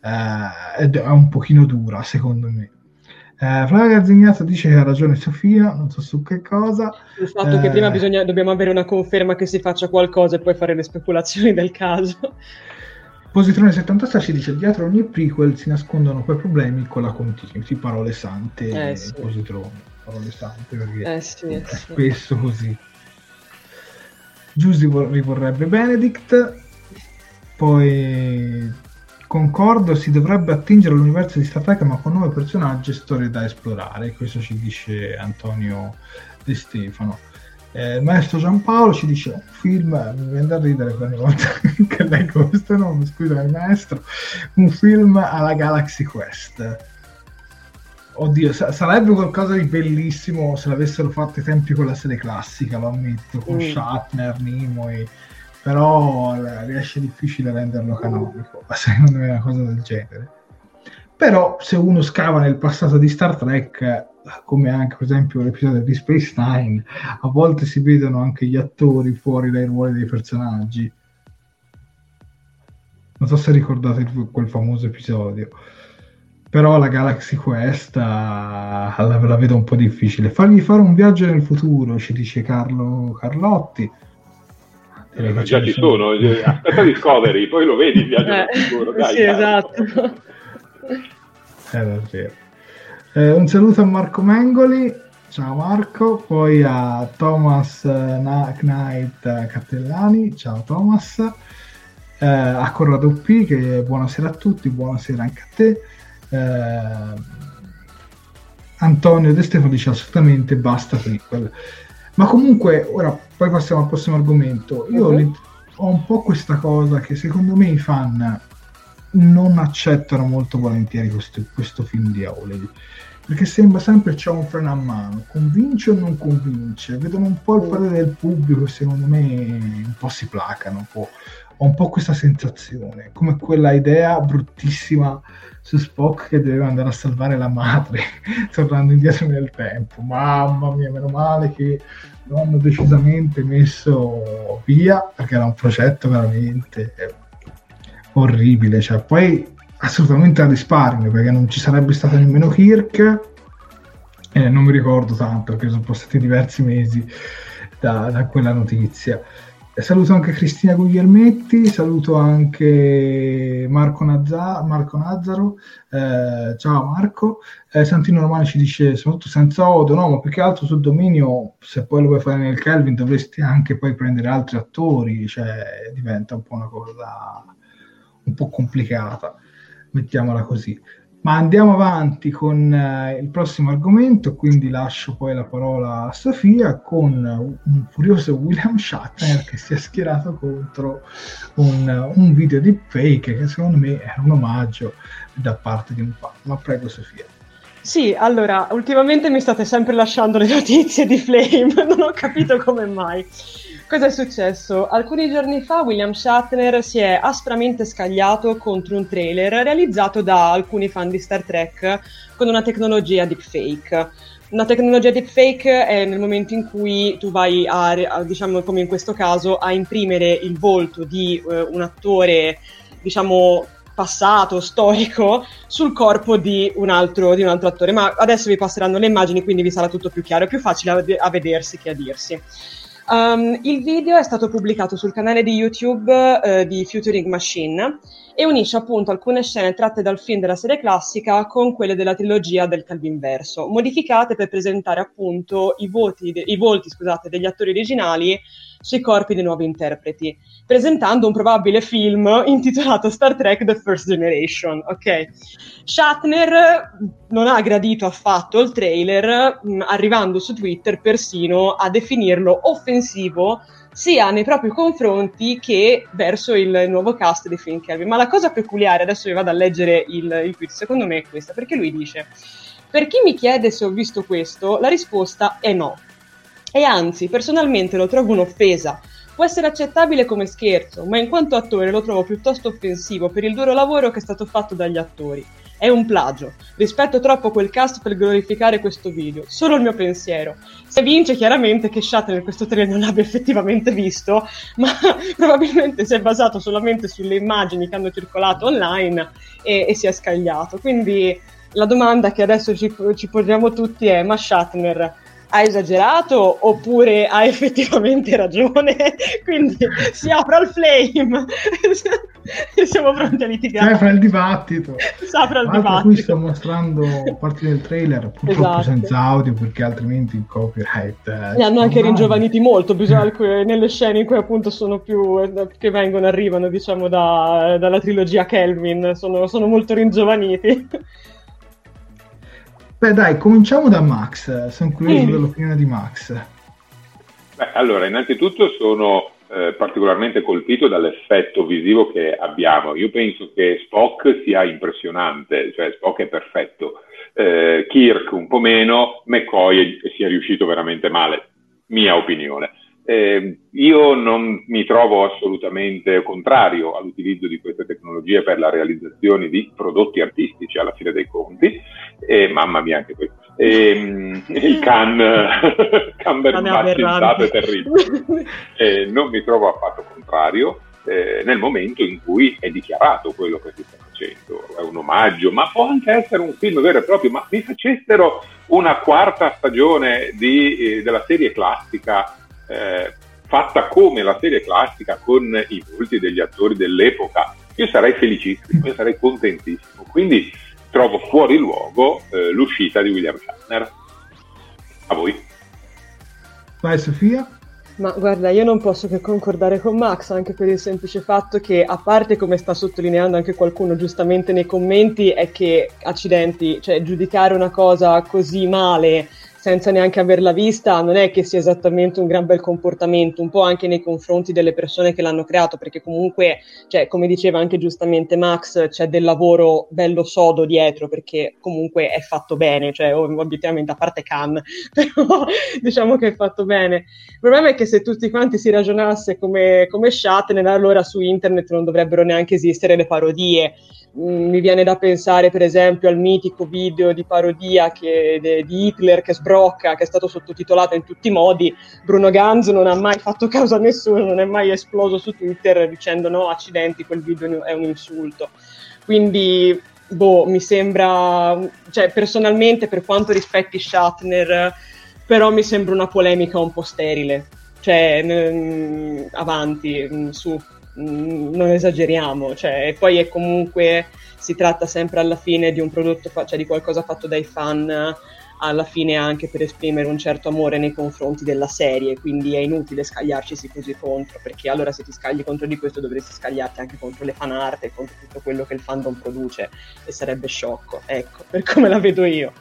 eh, è un pochino dura secondo me. Eh, Flavia Gazzignato dice che ha ragione Sofia, non so su che cosa. Il fatto eh, che prima bisogna, dobbiamo avere una conferma che si faccia qualcosa e poi fare le speculazioni del caso. Positrone 76 ci dice dietro ogni prequel si nascondono quei problemi con la continuity, parole sante, eh, sì. Positrone, parole sante, perché eh, sì, è sì. spesso così. Giusy rivorrebbe Benedict, poi concordo, si dovrebbe attingere all'universo di Star Trek ma con nuovi personaggi e storie da esplorare, questo ci dice Antonio De Stefano. Eh, il maestro Giampaolo ci dice un film, mi viene da ridere ogni volta che leggo questo nome, scusami maestro, un film alla Galaxy Quest. Oddio, sa- sarebbe qualcosa di bellissimo se l'avessero fatto ai tempi con la serie classica, lo ammetto, con mm. Shatner, Nimoy, però riesce difficile renderlo canonico, secondo me è una cosa del genere. Però se uno scava nel passato di Star Trek come anche per esempio l'episodio di Space Nine, a volte si vedono anche gli attori fuori dai ruoli dei personaggi. Non so se ricordate quel famoso episodio. Però la Galaxy Quest la, la vedo un po' difficile. Fargli fare un viaggio nel futuro, ci dice Carlo Carlotti. Eh, ma già ci sono, sono. Eh, aspetta Discovery, poi lo vedi il viaggio eh, nel futuro. Dai, sì, esatto. È davvero. Eh, un saluto a Marco Mengoli, ciao Marco, poi a Thomas uh, Knight Cattellani, ciao Thomas, eh, a Corrado P, che buonasera a tutti, buonasera anche a te. Eh, Antonio De Stefano dice assolutamente basta prequel. Ma comunque, ora poi passiamo al prossimo argomento. Io uh-huh. ho un po' questa cosa che secondo me i fan non accettano molto volentieri questo, questo film di Auledi perché sembra sempre c'è un freno a mano, convince o non convince, vedono un po' il parere del pubblico secondo me un po' si placano, un po'. ho un po' questa sensazione, come quella idea bruttissima su Spock che doveva andare a salvare la madre tornando indietro nel tempo, mamma mia, meno male che lo hanno decisamente messo via perché era un progetto veramente orribile, cioè poi assolutamente a risparmio perché non ci sarebbe stato nemmeno Kirk eh, non mi ricordo tanto perché sono passati diversi mesi da, da quella notizia. Saluto anche Cristina Guglielmetti saluto anche Marco, Nazza, Marco Nazzaro eh, ciao Marco. Eh, Santino Romani ci dice soprattutto senza odo no ma più che altro sul dominio se poi lo vuoi fare nel Kelvin dovresti anche poi prendere altri attori cioè diventa un po' una cosa un po' complicata mettiamola così. Ma andiamo avanti con eh, il prossimo argomento, quindi lascio poi la parola a Sofia con un furioso William Shatner che si è schierato contro un, un video di fake che secondo me è un omaggio da parte di un fan. Ma prego Sofia. Sì, allora, ultimamente mi state sempre lasciando le notizie di Flame, non ho capito come mai. Cosa è successo? Alcuni giorni fa William Shatner si è aspramente scagliato contro un trailer realizzato da alcuni fan di Star Trek con una tecnologia deepfake. Una tecnologia deepfake è nel momento in cui tu vai a, a diciamo come in questo caso, a imprimere il volto di uh, un attore, diciamo, passato, storico, sul corpo di un, altro, di un altro attore. Ma adesso vi passeranno le immagini, quindi vi sarà tutto più chiaro, è più facile a, a vedersi che a dirsi. Um, il video è stato pubblicato sul canale di YouTube uh, di Futuring Machine e unisce appunto alcune scene tratte dal film della serie classica con quelle della trilogia del Calvinverso, modificate per presentare appunto i, voti i volti scusate, degli attori originali sui corpi dei nuovi interpreti, presentando un probabile film intitolato Star Trek The First Generation. Ok, Shatner non ha gradito affatto il trailer, mh, arrivando su Twitter persino a definirlo offensivo sia nei propri confronti che verso il nuovo cast di Finn Kelvin. Ma la cosa peculiare, adesso vi vado a leggere il, il tweet, secondo me è questa, perché lui dice: Per chi mi chiede se ho visto questo, la risposta è no. E anzi, personalmente lo trovo un'offesa. Può essere accettabile come scherzo, ma in quanto attore lo trovo piuttosto offensivo per il duro lavoro che è stato fatto dagli attori. È un plagio. Rispetto troppo quel cast per glorificare questo video. Solo il mio pensiero. Se vince chiaramente che Shatner questo trailer non l'abbia effettivamente visto, ma probabilmente si è basato solamente sulle immagini che hanno circolato online e, e si è scagliato. Quindi la domanda che adesso ci, ci poniamo tutti è: ma Shatner ha esagerato oppure ha effettivamente ragione, quindi si apre al flame e siamo pronti a litigare. Si apre il dibattito. Si apre il dibattito. Qui sto mostrando parti del trailer, purtroppo esatto. senza audio perché altrimenti il copyright... Eh, Li hanno anche ringiovaniti molto, bisogna, nelle scene in cui appunto sono più, eh, che vengono, arrivano diciamo da, dalla trilogia Kelvin, sono, sono molto ringiovaniti. Beh, dai, cominciamo da Max. Sono curioso mm. dell'opinione di Max. Beh, allora, innanzitutto sono eh, particolarmente colpito dall'effetto visivo che abbiamo. Io penso che Spock sia impressionante, cioè Spock è perfetto. Eh, Kirk un po' meno, McCoy sia riuscito veramente male, mia opinione. Eh, io non mi trovo assolutamente contrario all'utilizzo di queste tecnologie per la realizzazione di prodotti artistici alla fine dei conti, e mamma mia anche questo. E, il can Cumberbatch è terribile. Eh, non mi trovo affatto contrario eh, nel momento in cui è dichiarato quello che si sta facendo. È un omaggio, ma può anche essere un film vero e proprio. Ma mi facessero una quarta stagione di, eh, della serie classica eh, fatta come la serie classica con i volti degli attori dell'epoca, io sarei felicissimo, io sarei contentissimo. Quindi trovo fuori luogo eh, l'uscita di William Shatner. A voi. Vai Sofia. Ma guarda, io non posso che concordare con Max, anche per il semplice fatto che, a parte come sta sottolineando anche qualcuno giustamente nei commenti, è che accidenti, cioè giudicare una cosa così male senza neanche averla vista, non è che sia esattamente un gran bel comportamento, un po' anche nei confronti delle persone che l'hanno creato, perché comunque, cioè, come diceva anche giustamente Max, c'è del lavoro bello sodo dietro, perché comunque è fatto bene, cioè obiettivamente a parte Khan, però diciamo che è fatto bene. Il problema è che se tutti quanti si ragionasse come, come Shatner, allora su internet non dovrebbero neanche esistere le parodie mi viene da pensare per esempio al mitico video di parodia che, de, di Hitler che sbrocca, che è stato sottotitolato in tutti i modi. Bruno Ganz non ha mai fatto causa a nessuno, non è mai esploso su Twitter dicendo no, accidenti, quel video è un insulto. Quindi, boh, mi sembra, cioè personalmente per quanto rispetti Shatner, però mi sembra una polemica un po' sterile. Cioè, n- avanti, n- su. Mm, non esageriamo, cioè, poi è comunque si tratta sempre alla fine di un prodotto, cioè di qualcosa fatto dai fan alla fine anche per esprimere un certo amore nei confronti della serie, quindi è inutile scagliarci così contro, perché allora se ti scagli contro di questo dovresti scagliarti anche contro le fan art e contro tutto quello che il fandom produce e sarebbe sciocco, ecco, per come la vedo io.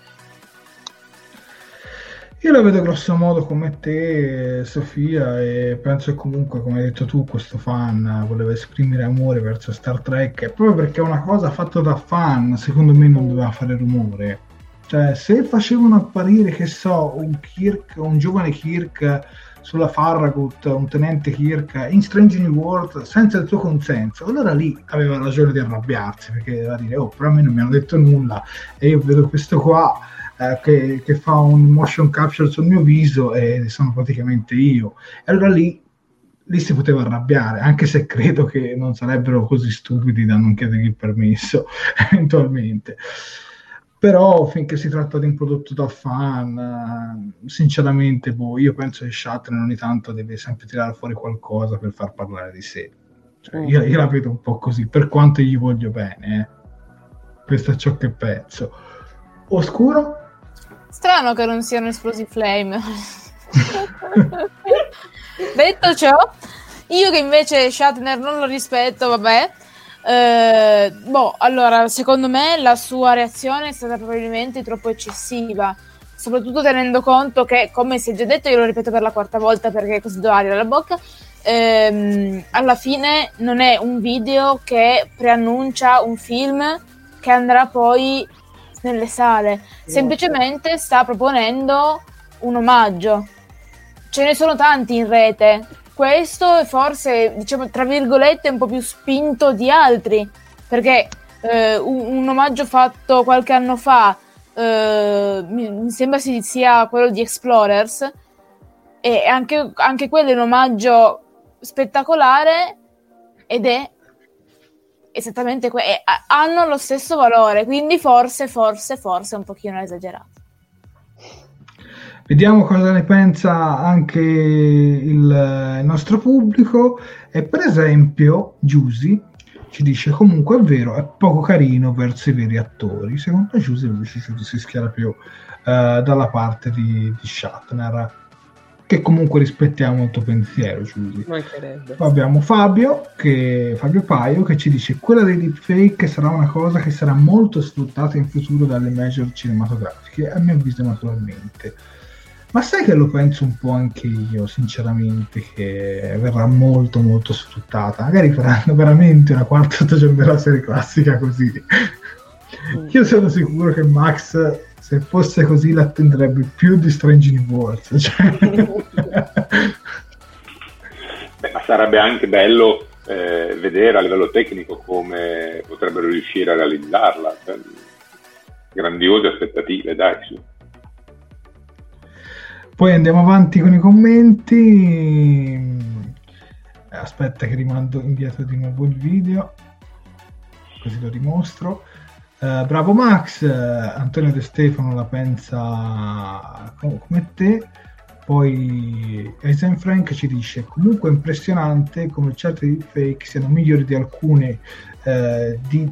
Io la vedo grosso modo come te, Sofia, e penso che comunque, come hai detto tu, questo fan voleva esprimere amore verso Star Trek, proprio perché è una cosa fatta da fan, secondo me non doveva fare rumore. Cioè, se facevano apparire, che so, un Kirk, un giovane Kirk sulla Farragut, un tenente Kirk in Strange New World senza il suo consenso, allora lì aveva ragione di arrabbiarsi, perché doveva dire, oh, però a me non mi hanno detto nulla e io vedo questo qua eh, che, che, fa un motion capture sul mio viso e sono praticamente io. E allora lì, lì si poteva arrabbiare, anche se credo che non sarebbero così stupidi da non chiedergli il permesso eventualmente. però finché si tratta di un prodotto da fan, eh, sinceramente, boh, io penso che Shatner ogni tanto deve sempre tirare fuori qualcosa per far parlare di sé. Cioè, io, io, la vedo un po' così, per quanto gli voglio bene. Eh. Questo è ciò che penso. Oscuro? Strano che non siano esplosi flame. Detto ciò, io che invece Shatner non lo rispetto, vabbè, eh, boh, allora, secondo me la sua reazione è stata probabilmente troppo eccessiva, soprattutto tenendo conto che, come si è già detto, io lo ripeto per la quarta volta perché così do aria alla bocca, ehm, alla fine non è un video che preannuncia un film che andrà poi nelle sale, semplicemente sta proponendo un omaggio. Ce ne sono tanti in rete, questo è forse, diciamo, tra virgolette, un po' più spinto di altri, perché eh, un, un, omaggio fatto qualche anno fa, eh, mi, mi, sembra sia quello di Explorers, e anche, anche quello è un omaggio spettacolare ed è esattamente quello, hanno lo stesso valore, quindi forse, forse, forse un pochino esagerato. Vediamo cosa ne pensa anche il, il nostro pubblico. E per esempio, Giusy ci dice comunque è vero, è poco carino verso i veri attori. Secondo Giusy invece si schiera più uh, dalla parte di, di Shatner che comunque rispettiamo il tuo pensiero. Poi abbiamo Fabio, che, Fabio Paio che ci dice quella dei deepfake sarà una cosa che sarà molto sfruttata in futuro dalle major cinematografiche, a mio avviso naturalmente. Ma sai che lo penso un po' anche io, sinceramente, che verrà molto molto sfruttata. Magari faranno veramente una quarta stagione della serie classica così. Mm. Io sono sicuro che Max, se fosse così, l'attenderebbe più di Strange New Worlds. Cioè... Beh, ma sarebbe anche bello eh, vedere a livello tecnico come potrebbero riuscire a realizzarla. Cioè, grandiose aspettative, dai. Sì. Poi andiamo avanti con i commenti. Aspetta che rimando indietro di nuovo il video, così lo dimostro. Uh, bravo Max, uh, Antonio De Stefano la pensa come te. Poi Eisen Frank ci dice comunque impressionante come certe fake siano migliori di alcune uh, di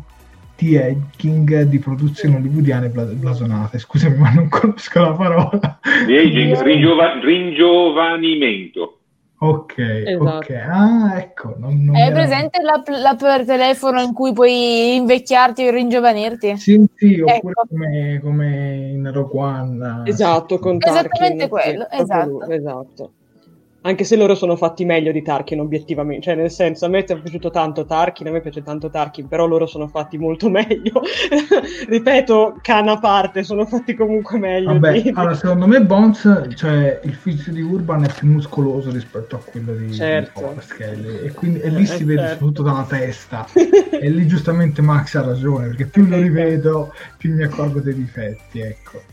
di aging di produzioni hollywoodiane blasonate. Scusami, ma non conosco la parola. Di aging, ringiova- ringiovanimento. Ok, esatto. ok. Ah, ecco. Non, non È era... presente l'app, l'app, per telefono in cui puoi invecchiarti o ringiovanirti? Sì, sì, oppure ecco. come, come, in Rogue One. Esatto, con Esattamente quello, esatto. esatto anche se loro sono fatti meglio di Tarkin obiettivamente, cioè nel senso a me è piaciuto tanto Tarkin, a me piace tanto Tarkin, però loro sono fatti molto meglio. Ripeto, cana a parte, sono fatti comunque meglio. Vabbè, di... allora secondo me Bones, cioè il fisico di Urban è più muscoloso rispetto a quello di, certo. di e, quindi, e lì eh, si vede certo. soprattutto dalla testa e lì giustamente Max ha ragione perché più lo rivedo più mi accorgo dei difetti, ecco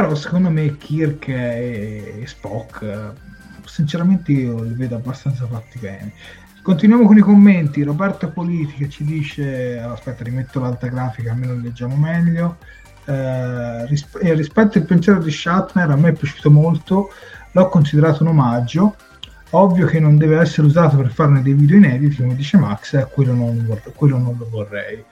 però secondo me Kirk e Spock sinceramente io li vedo abbastanza fatti bene. Continuiamo con i commenti. Roberto Politica ci dice aspetta rimetto l'alta grafica almeno leggiamo meglio. Eh, ris- eh, rispetto al pensiero di Shatner a me è piaciuto molto. L'ho considerato un omaggio. Ovvio che non deve essere usato per farne dei video inediti come dice Max quello non, vor- quello non lo vorrei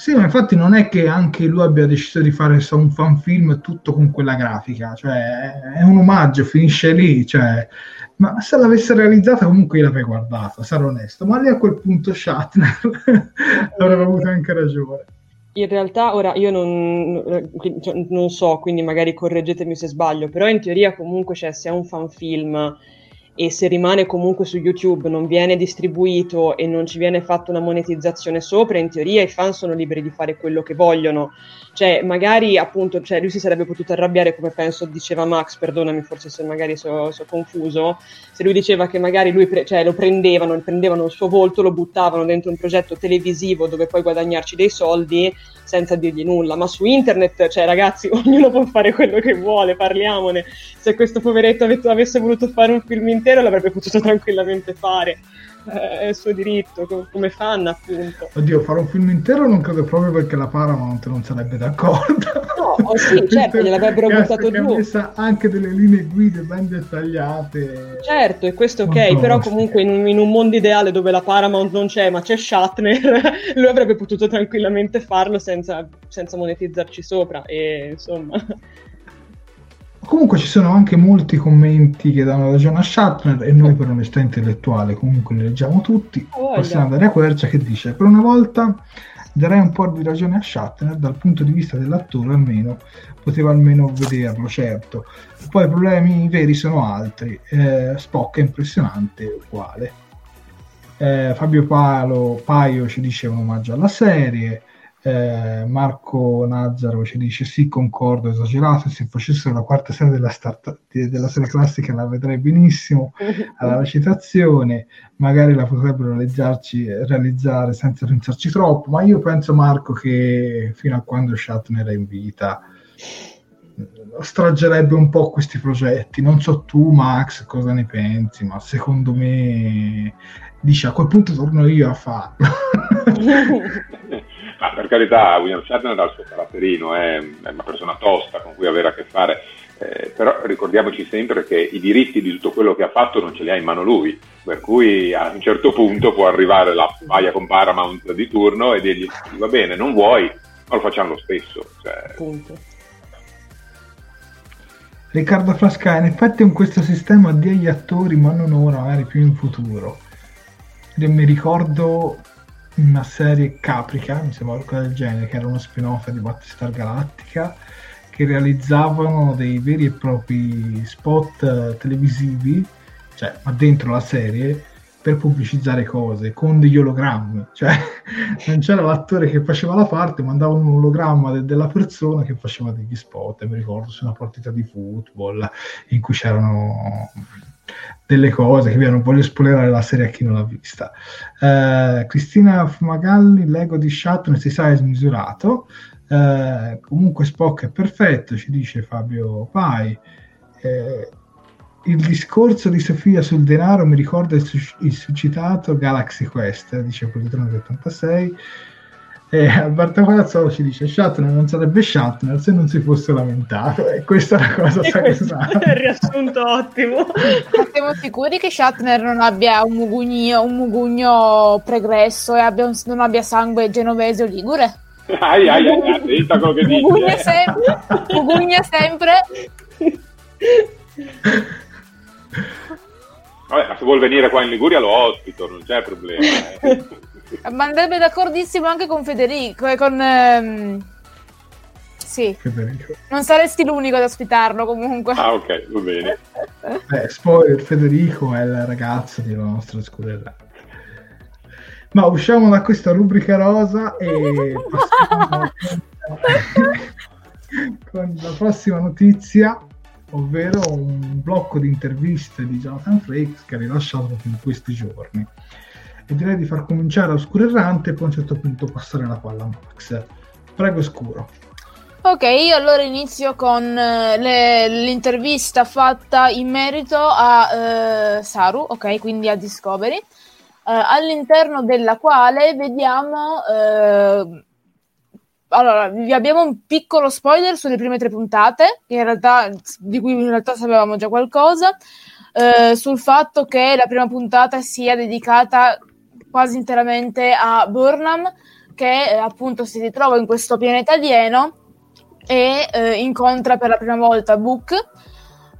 sì, ma infatti non è che anche lui abbia deciso di fare un fan film tutto con quella grafica, cioè è un omaggio, finisce lì, cioè, ma se l'avesse realizzata comunque io l'avrei guardata, sarò onesto, ma lì a quel punto Shatner avrebbe avuto anche ragione. In realtà, ora io non, cioè, non, so, quindi magari correggetemi se sbaglio, però in teoria comunque cioè, se è un fan film e se rimane comunque su YouTube, non viene distribuito e non ci viene fatta una monetizzazione sopra, in teoria i fan sono liberi di fare quello che vogliono. Cioè, magari appunto, cioè, lui si sarebbe potuto arrabbiare, come penso diceva Max, perdonami forse se magari sono so confuso, se lui diceva che magari lui pre- cioè, lo prendevano, prendevano il suo volto, lo buttavano dentro un progetto televisivo dove puoi guadagnarci dei soldi senza dirgli nulla, ma su internet, cioè ragazzi, ognuno può fare quello che vuole, parliamone. Se questo poveretto avesse voluto fare un film intero, l'avrebbe potuto tranquillamente fare è il suo diritto, come fanno appunto. Oddio, fare un film intero non credo proprio perché la Paramount non sarebbe d'accordo. No, oh sì, certo, gliel'avrebbero buttato giù. messa anche delle linee guida ben dettagliate. Certo, e questo ok, però comunque in un, in un, mondo ideale dove la Paramount non c'è, ma c'è Shatner, lui avrebbe potuto tranquillamente farlo senza, senza monetizzarci sopra e insomma... Comunque ci sono anche molti commenti che danno ragione a Shatner e noi per onestà intellettuale comunque li leggiamo tutti. Oh, Possiamo andare a Quercia che dice per una volta darei un po' di ragione a Shatner dal punto di vista dell'attore almeno poteva almeno vederlo certo. Poi i problemi veri sono altri eh, Spock è impressionante uguale. Eh, Fabio Palo, Paio ci dice un omaggio alla serie eh, Marco Nazzaro ci dice sì, concordo, esagerato, se facessero la quarta serie della, start- della serie classica la vedrei benissimo, alla citazione, magari la potrebbero realizzare senza pensarci troppo, ma io penso Marco che fino a quando Shatner è in vita straggerebbe un po' questi progetti. Non so tu, Max, cosa ne pensi, ma secondo me dice a quel punto torno io a farlo. Ma per carità, William Shatner ha il suo caratterino, è, è, una persona tosta con cui avere a che fare, eh, però ricordiamoci sempre che i diritti di tutto quello che ha fatto non ce li ha in mano lui, per cui a un certo punto può arrivare la paia con Paramount di turno e dirgli va bene, non vuoi, ma lo facciamo lo stesso. Cioè... Riccardo Frasca, in effetti con questo sistema degli attori, ma non ora, magari più in futuro. Io mi ricordo una serie Caprica, mi sembra qualcosa del genere, che era uno spin-off di Battlestar Galactica, che realizzavano dei veri e propri spot eh, televisivi, cioè ma dentro la serie, per pubblicizzare cose con degli ologrammi, cioè non c'era l'attore che faceva la parte, mandava un ologramma de- della persona che faceva degli spot, mi ricordo su una partita di football in cui c'erano delle cose che via, non voglio spoilerare la serie a chi non l'ha vista. Eh, Cristina Fumagalli, l'ego di Shatner si sa è smisurato. Eh, comunque Spock è perfetto, ci dice Fabio Pai. Eh, il discorso di Sofia sul denaro mi ricorda il, il suscitato Galaxy Quest, dice Positrone 86. E Alberto Corazzolo ci dice Shatner non sarebbe Shatner se non si fosse lamentato e questa è la cosa sacrosanta è riassunto ottimo siamo sicuri che Shatner non abbia un mugugno, un mugugno pregresso e abbia un, non abbia sangue genovese o ligure? ai ai ai attenta quello che dici mugugna sempre mugugna sempre Vabbè, ma se vuol venire qua in Liguria lo ospito, non c'è problema. Eh. Ma andrebbe d'accordissimo anche con Federico e con... Ehm... Sì. Federico. Non saresti l'unico ad ospitarlo comunque. Ah, ok, va bene. Eh, spoiler, Federico è il ragazzo della nostra scuola. Ma usciamo da questa rubrica rosa e passiamo con la prossima notizia, ovvero un blocco di interviste di Jonathan Frakes che ha rilasciato in questi giorni e direi di far cominciare Oscuro Errante e poi a un certo punto passare la palla a Max. Prego Scuro. Ok, io allora inizio con uh, le, l'intervista fatta in merito a uh, Saru, ok, quindi a Discovery, uh, all'interno della quale vediamo... allora, vi abbiamo un piccolo spoiler sulle prime tre puntate, realtà, di cui in realtà sapevamo già qualcosa, sul fatto che la prima puntata sia dedicata quasi interamente a Burnham, che eh, appunto si ritrova in questo pianeta alieno e eh, incontra per la prima volta Book.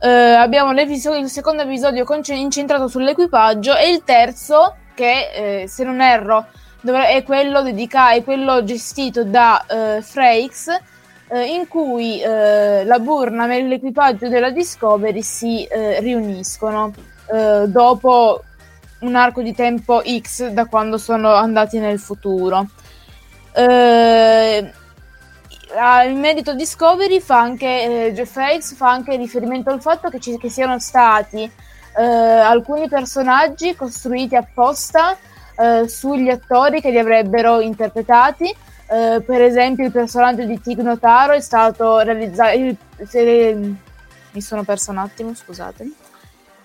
Eh, abbiamo il secondo episodio conce- incentrato sull'equipaggio e il terzo, che eh, se non erro dovre- è, quello dedica- è quello gestito da eh, Frakes, eh, in cui la Burnham e l'equipaggio della Discovery si riuniscono dopo un arco di tempo X da quando sono andati nel futuro. Eh, il merito Discovery fa anche eh, Jeff Hayes fa anche riferimento al fatto che ci che siano stati eh, alcuni personaggi costruiti apposta eh, sugli attori che li avrebbero interpretati. Eh, per esempio, il personaggio di Tig Notaro è stato realizzato. mi sono perso un attimo, scusatemi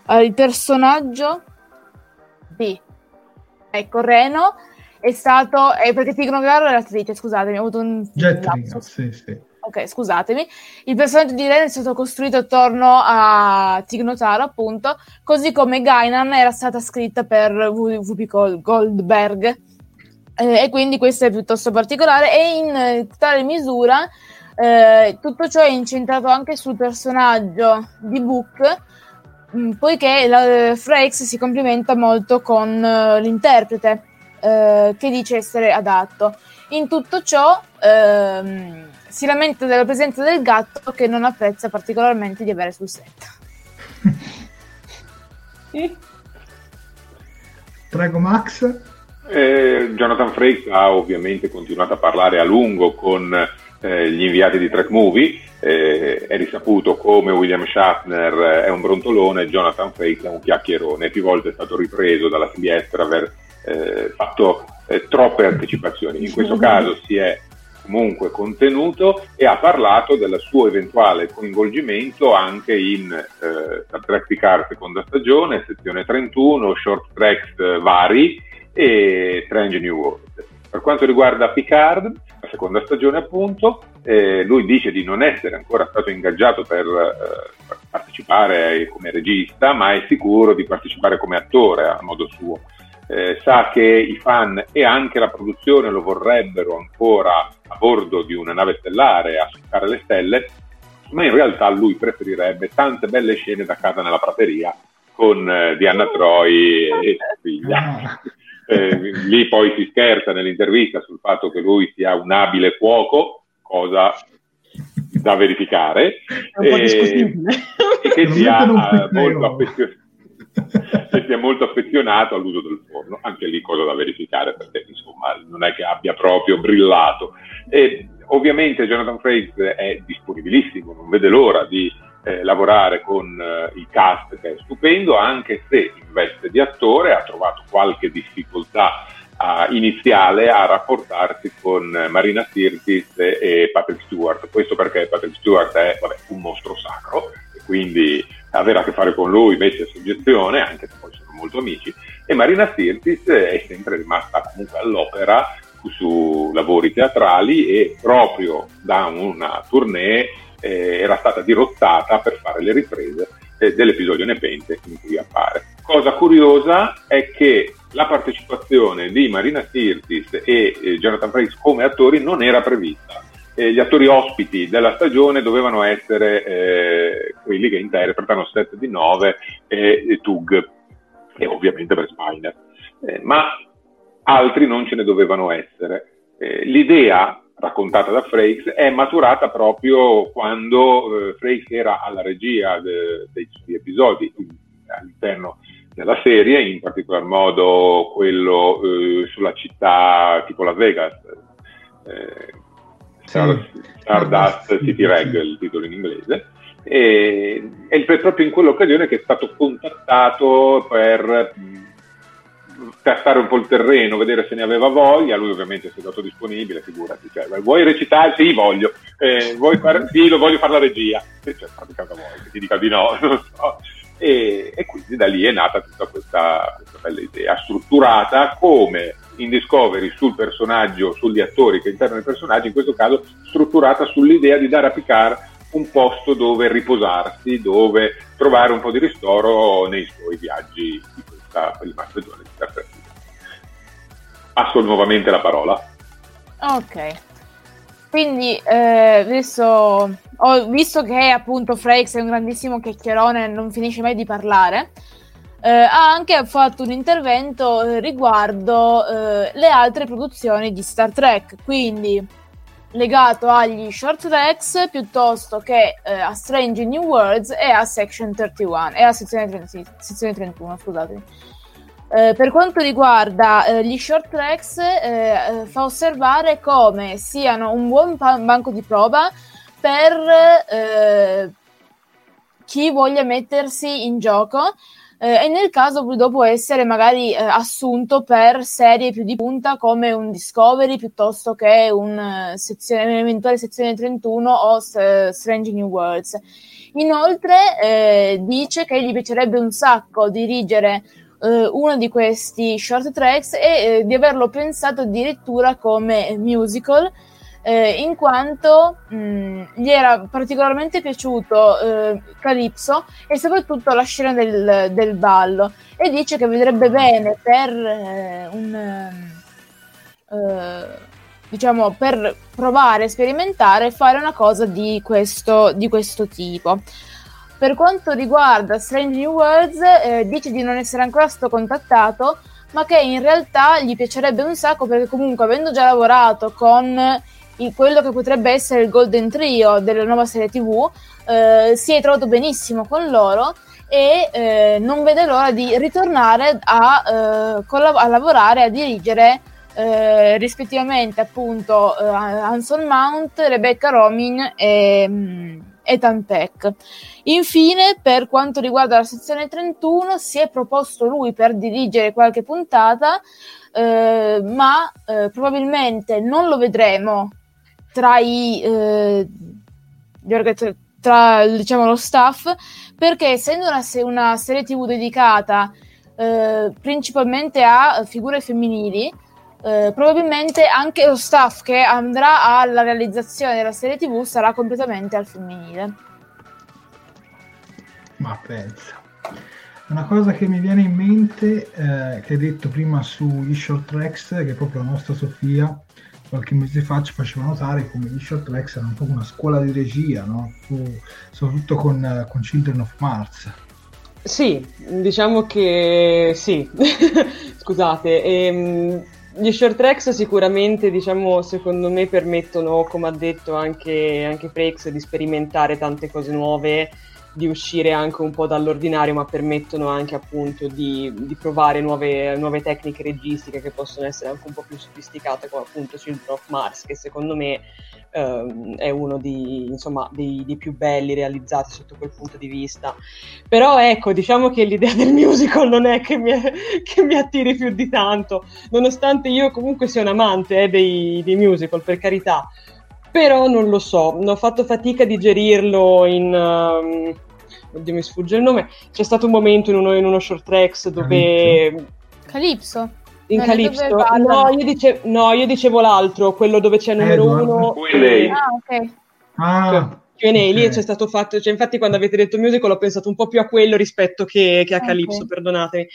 uh, il personaggio di ecco Reno è stato eh, perché Tigno Garro è l'attrice scusatemi ho avuto un Jet sì, sì. ok scusatemi. Il personaggio di Reno è stato costruito attorno a Tignotaro appunto così come Gainan era stata scritta per Whoopi Goldberg. Eh, e quindi questo è piuttosto particolare. E in eh, tale misura eh, tutto ciò è incentrato anche sul personaggio di Book, poiché la, Frakes si complimenta molto con uh, l'interprete, uh, che dice essere adatto. In tutto ciò uh, si lamenta della presenza del gatto che non apprezza particolarmente di avere sul set. Prego Max. Eh, Jonathan Frakes ha ovviamente continuato a parlare a lungo con eh, gli inviati di Track Movie, eh, è risaputo come William Shatner è un brontolone, Jonathan Frakes è un chiacchierone, più volte è stato ripreso dalla CBS per aver eh, fatto eh, troppe anticipazioni. In questo caso si è comunque contenuto e ha parlato del suo eventuale coinvolgimento anche in eh, Star Trek Picard seconda stagione, sezione 31, short tracks vari e Strange New World. Per quanto riguarda Picard, la seconda stagione appunto, lui dice di non essere ancora stato ingaggiato per, eh, per, partecipare come regista, ma è sicuro di partecipare come attore a modo suo. Eh, sa che i fan e anche la produzione lo vorrebbero ancora a bordo di una nave stellare a toccare le stelle, ma in realtà lui preferirebbe tante belle scene da casa nella prateria con eh, Diana Troy e sua figlia. Eh, lì poi si scherza nell'intervista sul fatto che lui sia un abile cuoco, cosa da verificare, e, e, che sia molto affezionato che sia molto affezionato all'uso del forno, anche lì cosa da verificare perché insomma non è che abbia proprio brillato. E, ovviamente Jonathan Frakes è disponibilissimo, non vede l'ora di eh, lavorare con eh, il cast che è stupendo, anche se in veste di attore ha trovato qualche difficoltà uh, iniziale a rapportarsi con Marina Sirtis e Patrick Stewart. Questo perché Patrick Stewart è vabbè, un mostro sacro e quindi avere a che fare con lui mette soggezione, anche se poi sono molto amici, e Marina Sirtis è sempre rimasta comunque all'opera su lavori teatrali e proprio da una tournée eh, era stata dirottata per fare le riprese eh, dell'episodio Nepente in cui appare. Cosa curiosa è che la partecipazione di Marina Sirtis e eh, Jonathan Price come attori non era prevista. Eh, gli attori ospiti della stagione dovevano essere eh, quelli che interpretano 7 di 9 e, e Tug, e ovviamente per Spiner, eh, ma altri non ce ne dovevano essere. Eh, l'idea raccontata da Frakes è maturata proprio quando eh, Frakes era alla regia de, dei suoi episodi all'interno della serie, in particolar modo quello eh, sulla città tipo Las Vegas, eh, Star, Stardust City Reg, il titolo in inglese, e, è proprio in quell'occasione che è stato contattato per tastare un po' il terreno, vedere se ne aveva voglia, lui ovviamente si è dato disponibile, figurati, cioè, vuoi recitare? Sì, voglio, eh, vuoi fare? Sì, lo voglio fare la regia, e cioè, fate cosa vuoi, che ti dica di no, non so. E, e, quindi da lì è nata tutta questa, questa bella idea, strutturata come in Discovery sul personaggio, sugli attori che interno il personaggio, in questo caso strutturata sull'idea di dare a Picard un posto dove riposarsi, dove trovare un po' di ristoro nei suoi viaggi di questa prima stagione di Star Trek. Passo nuovamente la parola. Ok. Quindi eh, adesso ho visto che appunto Frakes è un grandissimo chiacchierone, non finisce mai di parlare. Eh, ha anche fatto un intervento eh, riguardo eh, le altre produzioni di Star Trek, quindi legato agli short tracks piuttosto che eh, a Strange New Worlds e a Section 31 e a sezione, 30, sì, sezione 31, scusatemi. Eh, per quanto riguarda eh, gli short tracks, eh, eh, fa osservare come siano un buon pa- banco di prova per eh, chi voglia mettersi in gioco eh, e nel caso dopo essere magari eh, assunto per serie più di punta come un Discovery piuttosto che un, uh, sezione, un'eventuale sezione 31 o uh, Strange New Worlds. Inoltre eh, dice che gli piacerebbe un sacco dirigere eh, uno di questi short tracks e eh, di averlo pensato addirittura come musical eh, in quanto mh, gli era particolarmente piaciuto eh, Calypso e soprattutto la scena del, del, ballo e dice che vedrebbe bene per eh, un eh, diciamo per provare sperimentare fare una cosa di questo, di questo tipo. Per quanto riguarda Strange New Worlds, eh, dice di non essere ancora stato contattato, ma che in realtà gli piacerebbe un sacco perché comunque avendo già lavorato con quello che potrebbe essere il Golden Trio della nuova serie TV, eh, si è trovato benissimo con loro e eh, non vede l'ora di ritornare a, eh, collab- a lavorare, a dirigere eh, rispettivamente appunto eh, Hanson Mount, Rebecca Romin e, mm, e Tantec. Infine, per quanto riguarda la sezione 31, si è proposto lui per dirigere qualche puntata, eh, ma eh, probabilmente non lo vedremo tra i eh, tra diciamo lo staff perché essendo una, una serie tv dedicata eh, principalmente a figure femminili eh, probabilmente anche lo staff che andrà alla realizzazione della serie tv sarà completamente al femminile. Ma pensa. Una cosa che mi viene in mente eh, che hai detto prima sugli short tracks che proprio la nostra Sofia qualche mese fa ci faceva notare come gli short tracks erano un po' una scuola di regia, no? soprattutto con, con Children of Mars. Sì, diciamo che sì, scusate. Ehm, gli short tracks sicuramente, diciamo, secondo me permettono, come ha detto anche, anche Frex, di sperimentare tante cose nuove di uscire anche un po' dall'ordinario, ma permettono anche appunto di, di provare nuove, nuove, tecniche registiche che possono essere anche un po' più sofisticate, come appunto Children of Mars, che secondo me ehm, è uno di, insomma, dei, dei, più belli realizzati sotto quel punto di vista. Però ecco, diciamo che l'idea del musical non è che mi, che mi attiri più di tanto, nonostante io comunque sia un amante eh, dei, dei musical, per carità però non lo so, ho fatto fatica a digerirlo in... Um, oddio mi sfugge il nome, c'è stato un momento in uno, in uno short tracks dove... Calypso? In no, Calypso? No io, dice... no, io dicevo l'altro, quello dove c'è il numero eh, uno... Q&A. Ah, ok. Ah, Q&A, okay. lì c'è stato fatto, cioè infatti quando avete detto musical ho pensato un po' più a quello rispetto che, che a Calypso, okay. perdonatemi.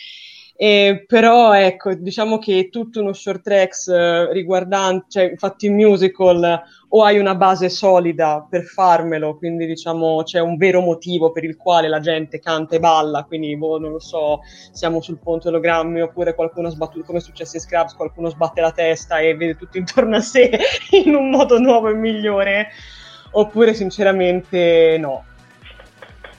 Eh, però ecco, diciamo che tutto uno short tracks eh, riguardante, cioè fatto in musical, o hai una base solida per farmelo, quindi diciamo c'è un vero motivo per il quale la gente canta e balla, quindi boh, non lo so, siamo sul ponte ologrammi oppure qualcuno sbatte, come è successo in Scrubs, qualcuno sbatte la testa e vede tutto intorno a sé in un modo nuovo e migliore, oppure sinceramente no.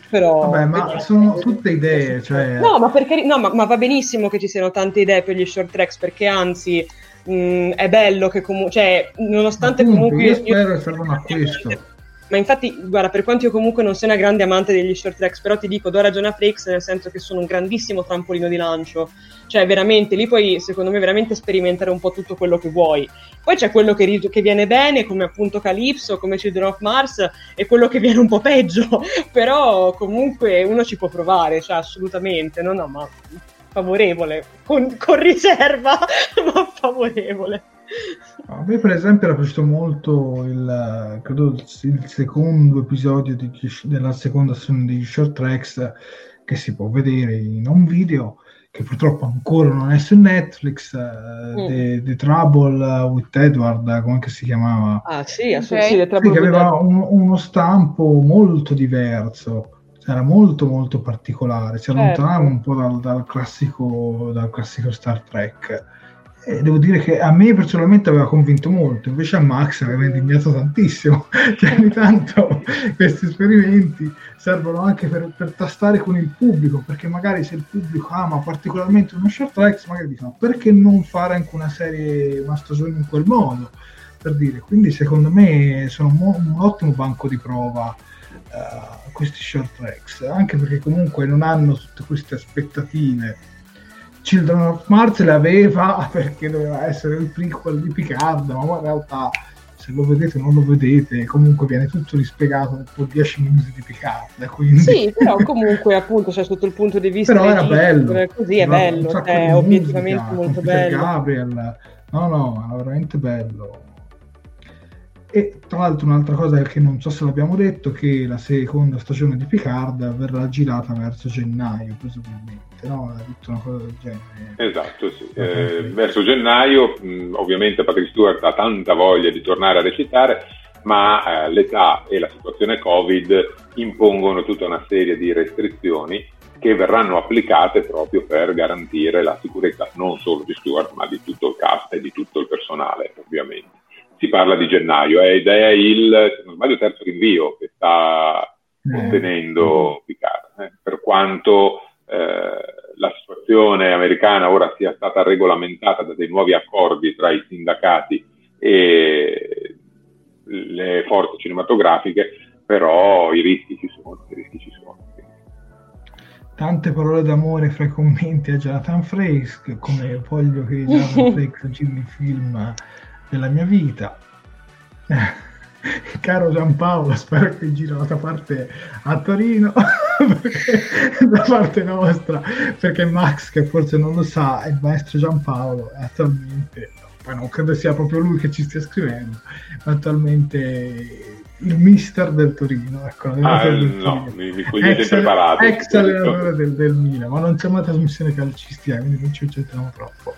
Però... Vabbè, ma sono tutte idee, cioè... No, ma, perché, no ma, ma, va benissimo che ci siano tante idee per gli short tracks, perché anzi mh, mm, è bello che comunque... Cioè, nonostante Appunto, comunque... Io spero che servano a questo. Ma infatti, guarda, per quanto io comunque non sia una grande amante degli short tracks, però ti dico, do ragione a Flix nel senso che sono un grandissimo trampolino di lancio. Cioè, veramente, lì puoi, secondo me, veramente sperimentare un po' tutto quello che vuoi. Poi c'è quello che, che viene bene, come appunto Calypso, come Children of Mars, e quello che viene un po' peggio. però comunque uno ci può provare, cioè, assolutamente. No, no, ma favorevole, con, con riserva, ma favorevole. A me, per esempio, era piaciuto molto il, credo, il secondo episodio di, della seconda stagione di Short Tracks che si può vedere in un video che purtroppo ancora non è su Netflix, uh, mm. the, the, Trouble with Edward, come si chiamava? Ah sì, assolutamente. Okay. Sì, che aveva un, uno stampo molto diverso, era molto molto particolare, si certo. allontanava un po' dal, dal, classico, dal classico Star Trek e devo dire che a me personalmente aveva convinto molto, invece a Max aveva indignato tantissimo. Cioè, ogni tanto questi esperimenti servono anche per, per, tastare con il pubblico, perché magari se il pubblico ama particolarmente uno short tracks, magari dicono perché non fare anche una serie, una stagione in quel modo, per dire. Quindi secondo me sono mo- un ottimo banco di prova uh, questi short tracks, anche perché comunque non hanno tutte queste aspettative Children of Mars le aveva perché doveva essere il prequel di Picard, ma in realtà se lo vedete o non lo vedete, comunque viene tutto rispiegato dopo 10 minuti di Picard. Quindi... Sì, però comunque appunto cioè, sotto il punto di vista... Però era bello. Così è bello, è cioè, obiettivamente musica, molto bello. Gabriel, no no, è veramente bello e tra l'altro un'altra cosa che non so se l'abbiamo detto, che la seconda stagione di Picard verrà girata verso gennaio, presumibilmente, no? Ha detto una cosa del genere. Esatto, sì. Eh, verso gennaio, ovviamente Patrick Stewart ha tanta voglia di tornare a recitare, ma eh, l'età e la situazione Covid impongono tutta una serie di restrizioni che verranno applicate proprio per garantire la sicurezza non solo di Stewart, ma di tutto il cast e di tutto il personale, ovviamente si parla di gennaio ed è il, se non sbaglio, terzo rinvio che sta contenendo eh. Picard. Eh. Per quanto eh, la situazione americana ora sia stata regolamentata da dei nuovi accordi tra i sindacati e le forze cinematografiche, però i rischi ci sono. I rischi ci sono. Tante parole d'amore fra i commenti a Jonathan Frakes, come voglio che Jonathan Frakes giri il film della mia vita. Caro Giampaolo, spero che giri dall'altra parte a Torino, da parte nostra, perché Max, che forse non lo sa, è il maestro Giampaolo, è attualmente, poi non credo sia proprio lui che ci stia scrivendo, ma attualmente il mister del Torino. Ecco, ah, del no, Torino. mi, mi cogliete ex, impreparato. Ex allenatore del, del Milan, ma non c'è mai trasmissione calcistica, quindi non ci concentriamo troppo.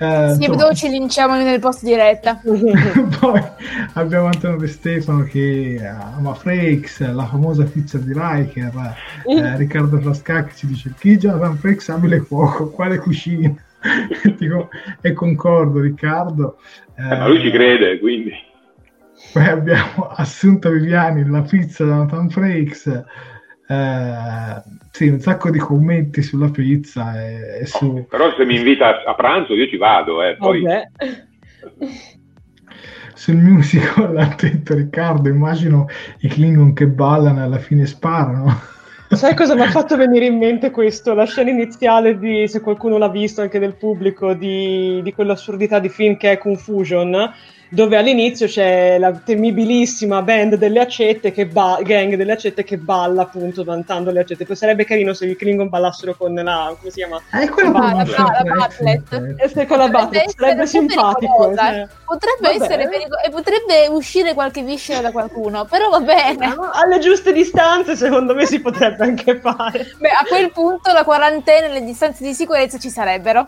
Eh, sì, insomma, ci linciamo nel post diretta. Poi abbiamo Antonio De Stefano che ama Frakes, la famosa pizza di Riker. Eh, Riccardo Frascacchi ci dice: Chi Jonathan Frakes abile fuoco? Quale cucina? Dico, e concordo, Riccardo. Eh, ma lui ci crede, quindi. Poi abbiamo Assunta Viviani, la pizza di Jonathan Frakes. Eh, sì, un sacco di commenti sulla pizza e, e su... Però se mi invita a pranzo io ci vado, eh, poi... Sul musical ha detto Riccardo, immagino i Klingon che ballano e alla fine sparano. Sai cosa mi ha fatto venire in mente questo? La scena iniziale di, se qualcuno l'ha visto anche del pubblico, di, di quell'assurdità di film che è Confusion, dove all'inizio c'è la temibilissima band delle accette che ba- gang delle accette che balla appunto vantando le accette. Poi sarebbe carino se i Klingon ballassero con la come si chiama? Eh, quello con la, la, la Batlet eh, con la Batlet sarebbe simpatico cioè. potrebbe vabbè. essere pericoloso e potrebbe uscire qualche viscera da qualcuno però va bene. Alle giuste distanze secondo me si potrebbe anche fare. Beh a quel punto la quarantena e le distanze di sicurezza ci sarebbero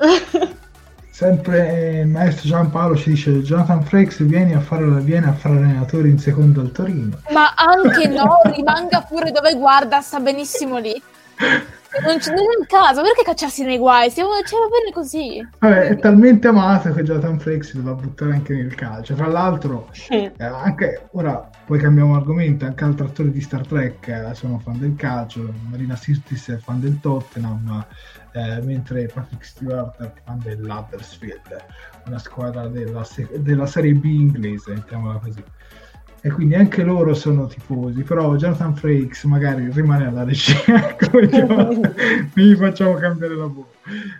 Sempre il maestro Giampaolo ci dice Jonathan Frakes vieni a fare, viene a fare allenatore in secondo al Torino. Ma anche no, rimanga pure dove guarda, sta benissimo lì. Non, c- non è il caso, perché cacciarsi nei guai? Stiamo, cioè, va bene così. Vabbè, è talmente amato che Jonathan Frakes si doveva buttare anche nel calcio. Tra l'altro, eh, anche ora poi cambiamo argomento, anche altri attori di Star Trek eh, sono fan del calcio, Marina Sirtis è fan del Tottenham, eh, mentre Patrick Stewart è fan dell'Huddersfield, una squadra della, della Serie B inglese, mettiamola così. E quindi anche loro sono tifosi, però Jonathan Frakes magari rimane alla regia, quindi facciamo cambiare lavoro.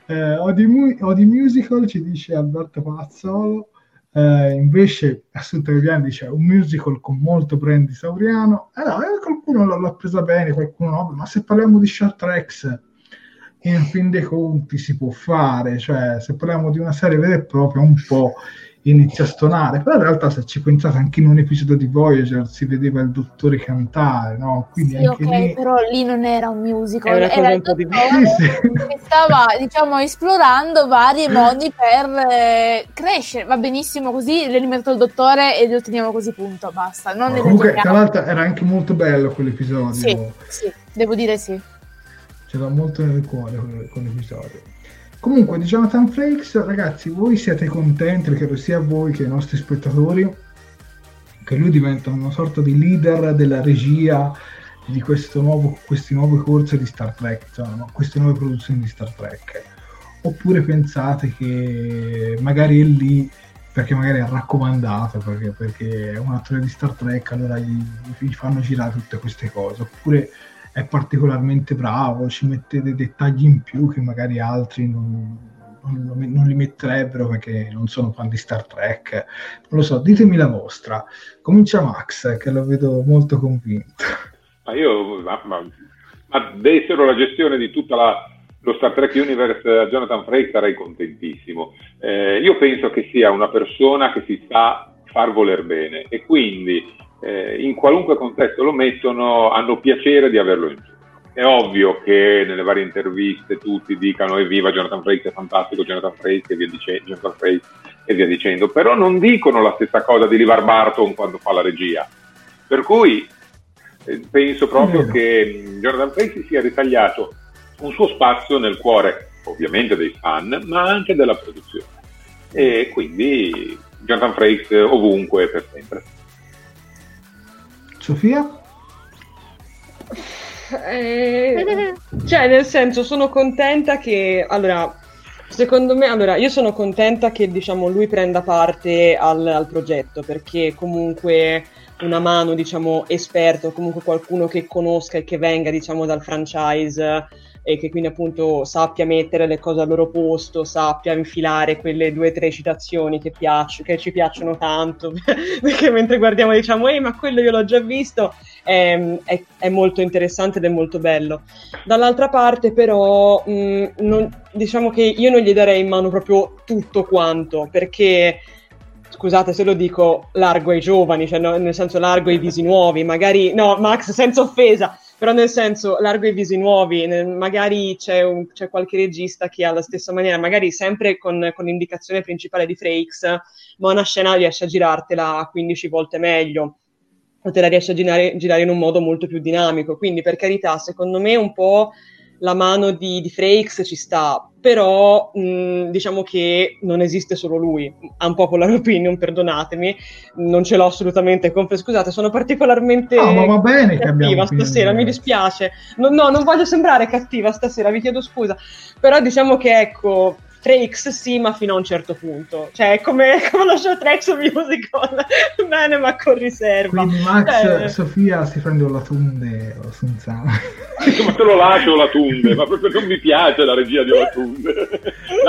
Eh, Odi, Odi Musical ci dice Alberto Palazzolo, eh, invece Assunta Viviani dice un musical con molto brand Sauriano. Eh no, eh, qualcuno l'ha presa bene, qualcuno no, ma se parliamo di Star Trek in fin dei conti si può fare, cioè se parliamo di una serie vera e propria un po' inizia a stonare, però in realtà se ci pensate anche in un episodio di Voyager si vedeva il dottore cantare, no? Quindi sì, anche ok, lì... però lì non era un musical, era, era il dottore sì, sì. che stava diciamo esplorando vari modi per eh, crescere, va benissimo così, l'eliminato il dottore e lo teniamo così punto, basta. Non comunque tra l'altro era anche molto bello quell'episodio. Sì, sì, devo dire sì ce l'ho molto nel cuore quell'episodio. Comunque, di Jonathan Frakes, ragazzi, voi siete contenti, credo sia voi che i nostri spettatori, che lui diventa una sorta di leader della regia di nuovo, queste nuove corse di Star Trek, cioè, no? queste nuove produzioni di Star Trek. Oppure pensate che magari è lì perché magari è raccomandato, perché, perché è un attore di Star Trek, allora gli, gli fanno girare tutte queste cose. Oppure è particolarmente bravo, ci mette dei dettagli in più che magari altri non, non, non, li metterebbero perché non sono fan di Star Trek. Non lo so, ditemi la vostra. Comincia Max, che lo vedo molto convinto. Ma io, ma, ma, ma dessero la gestione di tutta la, lo Star Trek Universe a Jonathan Frakes sarei contentissimo. Eh, io penso che sia una persona che si sa far voler bene e quindi eh, in qualunque contesto lo mettono hanno piacere di averlo in giù. È ovvio che nelle varie interviste tutti dicano evviva Jonathan Frakes è fantastico, Jonathan Frakes e via dicendo, Jonathan Frakes e via dicendo, però non dicono la stessa cosa di Livar Barton quando fa la regia. Per cui eh, penso proprio che mm, Jonathan Frakes sia ritagliato un suo spazio nel cuore ovviamente dei fan, ma anche della produzione. E quindi Jonathan Frakes ovunque per sempre. Sofia? Eh, cioè, nel senso, sono contenta che allora, secondo me, allora, io sono contenta che diciamo lui prenda parte al, al progetto perché comunque una mano, diciamo, esperto, comunque qualcuno che conosca e che venga, diciamo, dal franchise e che quindi appunto sappia mettere le cose al loro posto, sappia infilare quelle due o tre citazioni che, piac- che ci piacciono tanto, perché mentre guardiamo diciamo, ehi ma quello io l'ho già visto, è, è, è molto interessante ed è molto bello. Dall'altra parte però mh, non, diciamo che io non gli darei in mano proprio tutto quanto, perché scusate se lo dico, largo ai giovani, cioè no, nel senso largo ai visi nuovi, magari, no, Max, senza offesa, però nel senso largo i visi nuovi, magari c'è, un, c'è, qualche regista che ha la stessa maniera, magari sempre con, con l'indicazione principale di Frakes, ma una scena riesce a girartela 15 volte meglio o te la riesce a girare, girare in un modo molto più dinamico, quindi per carità, secondo me un po' la mano di, di Frakes ci sta, però mh, diciamo che non esiste solo lui, ha un popular opinion, perdonatemi, non ce l'ho assolutamente con scusate, sono particolarmente no, ma va bene cattiva stasera, mi dispiace, no, no, non voglio sembrare cattiva stasera, vi chiedo scusa, però diciamo che ecco, 3X sì, ma fino a un certo punto. Cioè, è come, come lo show Trex musical. Bene, ma con riserva. Quindi Max, eh. Sofia si prende la tunde o senza... ma te lo lascio la tunde, ma proprio non mi piace la regia di Olatunde.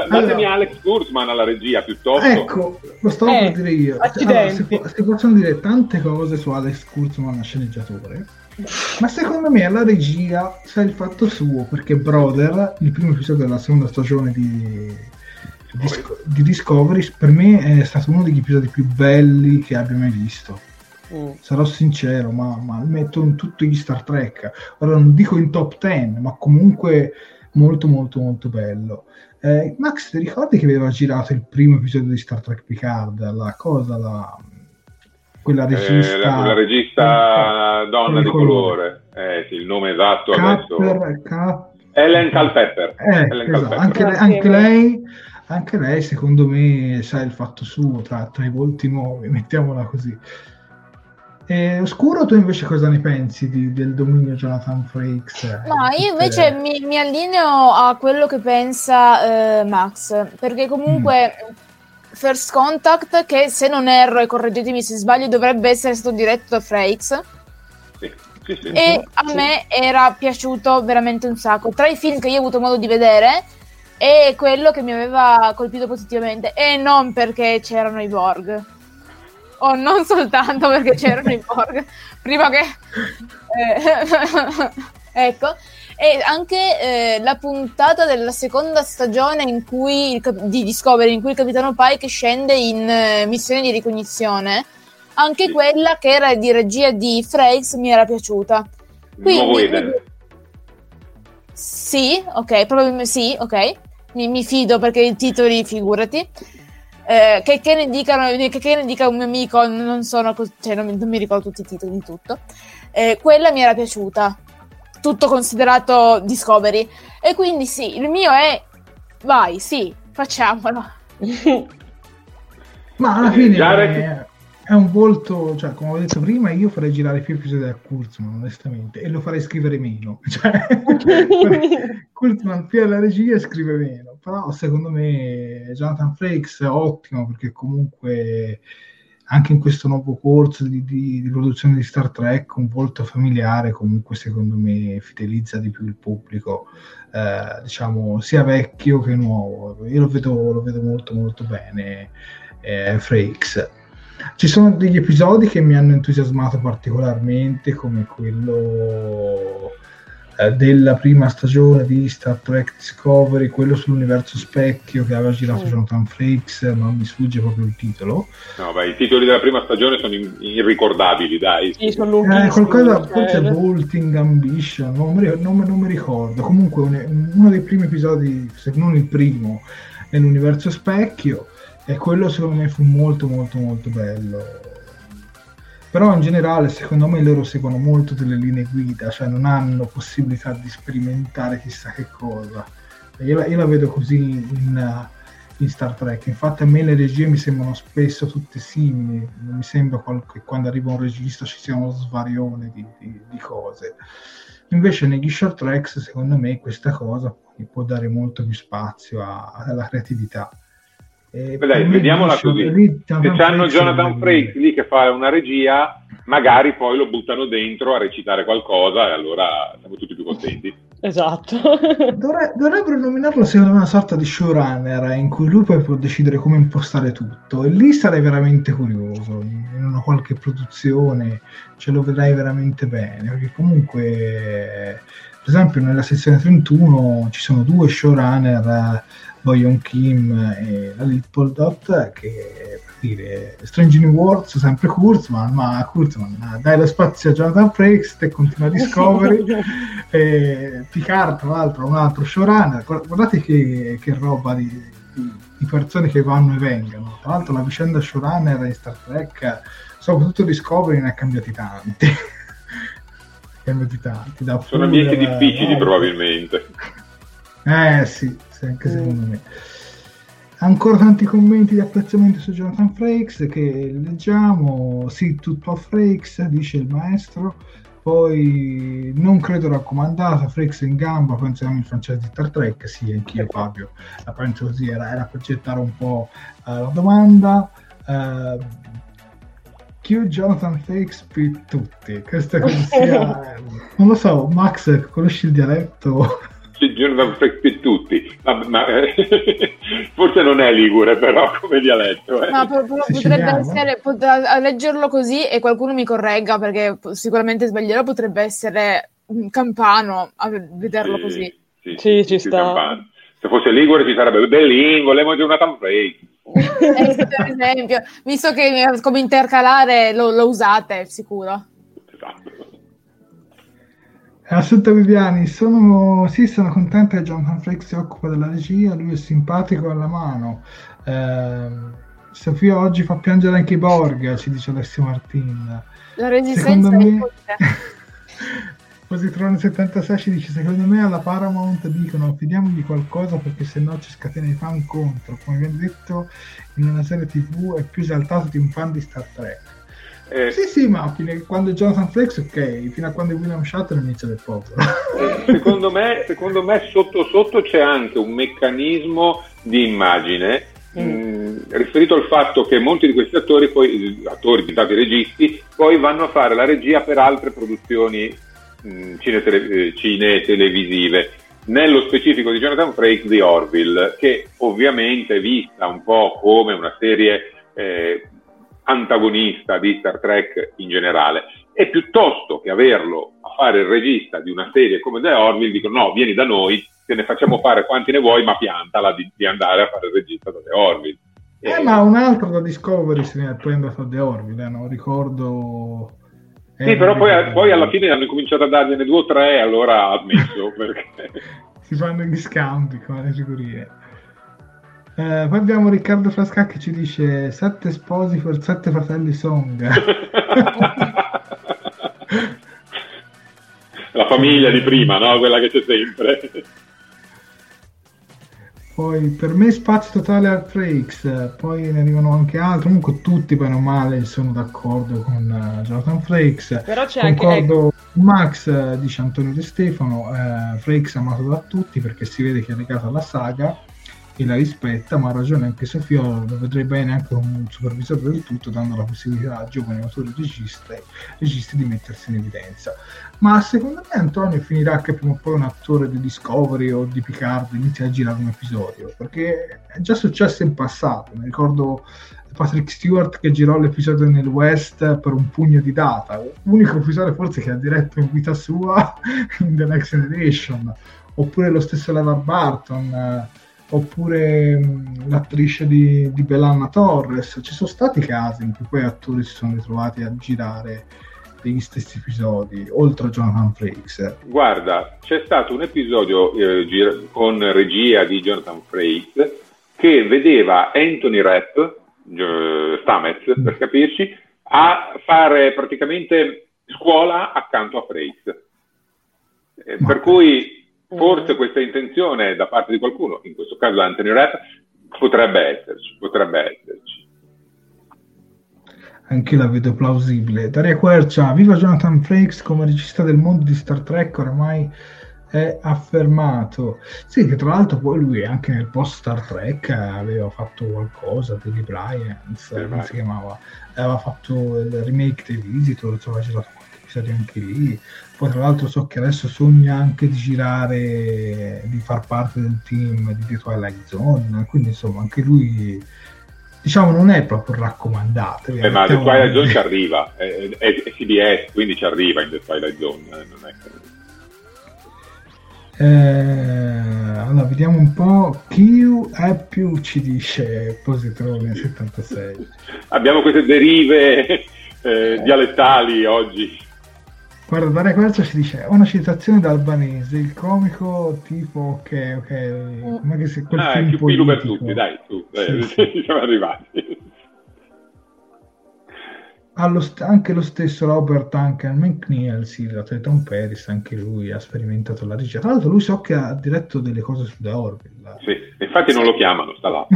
Datemi allora, Alex Kurzman alla regia piuttosto. Ecco, lo stavo eh, per dire io. Allora, si, si, possono dire tante cose su Alex Kurzman, sceneggiatore. Ma secondo me alla regia c'è il fatto suo, perché Brother, il primo episodio della seconda stagione di, di, di Discovery, per me è stato uno degli episodi più belli che abbia mai visto. Mm. Sarò sincero, ma, ma metto in tutti gli Star Trek. Ora non dico in top 10, ma comunque molto molto molto bello. Eh, Max, ti ricordi che aveva girato il primo episodio di Star Trek Picard? La cosa, la, quella regista, eh, quella regista donna di colore, Eh, sì, il nome esatto Capper, adesso. Cap... Ellen Calpepper. Eh, Ellen esatto. Anche, lei, anche, lei, anche, lei, secondo me, sa il fatto suo tra, tra i volti nuovi, mettiamola così. Eh, Oscuro, tu invece cosa ne pensi di, del dominio Jonathan Frakes? No, io invece eh... mi, mi, allineo a quello che pensa eh, Max, perché comunque mm. First Contact, che se non erro, e correggetemi se sbaglio, dovrebbe essere stato diretto da Frakes. Sì. Sì, sì, e a me era piaciuto veramente un sacco. Tra i film che io ho avuto modo di vedere, è quello che mi aveva colpito positivamente. E non perché c'erano i Borg. O non soltanto perché c'erano i Borg. Prima che... Eh, ecco e anche eh, la puntata della seconda stagione in cui il, di Discovery in cui il capitano Pike scende in eh, missione di ricognizione anche sì. quella che era di regia di Frakes mi era piaciuta. Quindi mi... sì ok probabilmente sì ok. Mi, mi, fido perché i titoli figurati. Eh, che, che, ne dicano, che, che, ne dica un mio amico non sono cioè non, non mi ricordo tutti i titoli di tutto. Eh, quella mi era piaciuta tutto considerato Discovery. E quindi sì, il mio è vai, sì, facciamolo. Ma alla fine è, è, un volto, cioè, come ho detto prima, io farei girare più episodi da Kurzman, onestamente, e lo farei scrivere meno. Cioè, Kurzman più alla regia scrive meno, però secondo me Jonathan Frakes è ottimo perché comunque anche in questo nuovo corso di, di, di, produzione di Star Trek un volto familiare comunque secondo me fidelizza di più il pubblico eh, diciamo sia vecchio che nuovo. Io lo vedo, lo vedo molto molto bene eh, Frakes ci sono degli episodi che mi hanno entusiasmato particolarmente come quello eh, della prima stagione di Star Trek Discovery, quello sull'universo specchio che aveva girato sì. Jonathan Frakes, ma mi sfugge proprio il titolo. No, beh, i titoli della prima stagione sono in- irricordabili, dai. Sì, sono eh, qualcosa, forse Bolting Ambition, non mi, non, non mi ricordo. Comunque un, uno dei primi episodi, se non il primo, nell'universo specchio, e quello secondo me fu molto molto molto bello però in generale secondo me loro seguono molto delle linee guida, cioè non hanno possibilità di sperimentare chissà che cosa. Io la, io la vedo così in, in, Star Trek, infatti a me le regie mi sembrano spesso tutte simili, non mi sembra che quando arriva un regista ci sia uno svarione di, di, di cose. Invece negli short tracks secondo me questa cosa può dare molto più spazio a, alla creatività. Eh, dai, vediamola così. Se hanno Jonathan Frakes lì che fa una regia, magari poi lo buttano dentro a recitare qualcosa e allora siamo tutti più contenti. Esatto. Dovre- dovrebbero nominarlo secondo me una sorta di showrunner in cui lui poi può decidere come impostare tutto e lì sarei veramente curioso. In una qualche produzione ce lo vedrei veramente bene perché comunque per esempio nella sezione 31 ci sono due showrunner Boyon Kim e la Little Dot che dire Strange New Worlds sempre Kurzman ma Kurzman dai lo spazio a Jonathan Frakes e continua Discovery e Picard tra l'altro un altro showrunner. Guardate che, che roba di, di, di, persone che vanno e vengono. Tra l'altro la vicenda showrunner in Star Trek soprattutto Discovery ne ha cambiati tanti. Cambiati tanti sono ambienti difficili probabilmente. Eh sì anche mm. secondo me. Ancora tanti commenti di apprezzamento su Jonathan Frakes che leggiamo. Sì, tutto a Frakes, dice il maestro. Poi non credo raccomandato, Frakes in gamba, pensiamo il francese di Star Trek. Sì, anch'io Fabio la penso così, era, era per gettare un po' uh, la domanda. Uh, Q Jonathan Frakes per tutti. Questa cosa sia... non lo so, Max, conosci il dialetto? Jonathan Frakes per tutti, ma, ma forse non è ligure però come dialetto. Eh. Po- potrebbe essere, pot- a leggerlo così e qualcuno mi corregga perché sicuramente sbaglierò, potrebbe essere un campano a vederlo sì, così. Sì, sì ci sta. Campano. Se fosse ligure ci sarebbe Bellingo, le Jonathan Frakes. eh, per esempio, visto che come intercalare lo, lo usate, sicuro. Assunta Viviani, sono, sì, sono contenta che Jonathan Frakes si occupa della regia, lui è simpatico alla mano. Eh, Sofia oggi fa piangere anche i Borg, ci dice Alessio Martin. La resistenza secondo me... Positrone 76 ci dice secondo me alla Paramount dicono fidiamogli qualcosa perché se no ci scatena i fan contro come viene detto in una serie tv è più esaltato di un fan di Star Trek eh, sì, sì, ma quando Jonathan Frakes, ok, fino a quando William Shatner inizia del popolo. Eh, secondo, me, secondo me, sotto sotto c'è anche un meccanismo di immagine mm. mh, riferito al fatto che molti di questi attori, poi, attori diventati registi, poi vanno a fare la regia per altre produzioni mh, cine, tele, cine televisive nello specifico di Jonathan Frakes di Orville, che ovviamente è vista un po' come una serie eh, antagonista di Star Trek in generale. E piuttosto che averlo a fare il regista di una serie come The Orville, dicono no, vieni da noi, te ne facciamo fare quanti ne vuoi, ma piantala di, di andare a fare il regista da The Orville. Eh, ma un altro da Discovery se ne è andato a The Orville, eh, non ricordo... Eh, sì, però poi, poi, alla fine hanno cominciato a dargliene due o tre, allora ha smesso. perché... si fanno gli scambi come le figurie. Eh, poi abbiamo Riccardo Frasca che ci dice sette sposi per sette fratelli Song. La famiglia di prima, no? Quella che c'è sempre. Poi per me spazio totale al Frakes, poi ne arrivano anche altri, comunque tutti bene o male sono d'accordo con uh, Jonathan Frakes. Però c'è Concordo anche... Max, uh, dice Antonio De Stefano, uh, Frakes amato da tutti perché si vede che è legato alla saga e la rispetta, ma ha ragione anche Sofia, lo vedrei bene anche un supervisore del tutto, dando la possibilità a giovani autori registi, registi di mettersi in evidenza. Ma secondo me Antonio finirà che prima o poi un attore di Discovery o di Picard inizia a girare un episodio, perché è già successo in passato, mi ricordo Patrick Stewart che girò l'episodio nel West per un pugno di data, l'unico episodio forse che ha diretto in vita sua in The Next Generation, oppure lo stesso Leva Barton, oppure mh, l'attrice di, di Bellanna Torres. Ci sono stati casi in cui poi attori si sono ritrovati a girare degli stessi episodi, oltre a Jonathan Frakes. Guarda, c'è stato un episodio eh, gir- con regia di Jonathan Frakes che vedeva Anthony Rapp, eh, Stamets per capirci, a fare praticamente scuola accanto a Frakes. Eh, per cui forse questa intenzione da parte di qualcuno, in questo caso Anthony Rapp, potrebbe esserci, potrebbe esserci. Anche la vedo plausibile. Daria Quercia, viva Jonathan Frakes come regista del mondo di Star Trek, oramai è affermato. Sì, che tra l'altro poi lui anche nel post Star Trek aveva fatto qualcosa, Billy Bryant, come si chiamava, aveva fatto il remake dei Visitor, aveva girato qualche episodio anche lì poi tra l'altro so che adesso sogna anche di girare, di far parte del team di The Twilight Zone, quindi insomma anche lui diciamo non è proprio raccomandato. Eh, ma The Twilight Zone ci arriva, è, è, è, CBS, quindi ci arriva in The Twilight Zone. Eh, non è che... eh, allora, vediamo un po'. Chi è più ci dice Positrone 76. Abbiamo queste derive eh, dialettali oggi. Guarda, Daria Quercia ci dice una citazione da albanese, il comico tipo ok, ok, mm. come che se quel ah, film più politico. per tutti, dai, tu, dai, sì. siamo arrivati. St- anche lo stesso Robert Duncan McNeil, sì, l'atleta Tom Paris, anche lui ha sperimentato la regia. Tra l'altro lui so che ha diretto delle cose su The Orville. Sì, infatti non lo chiamano, sta là.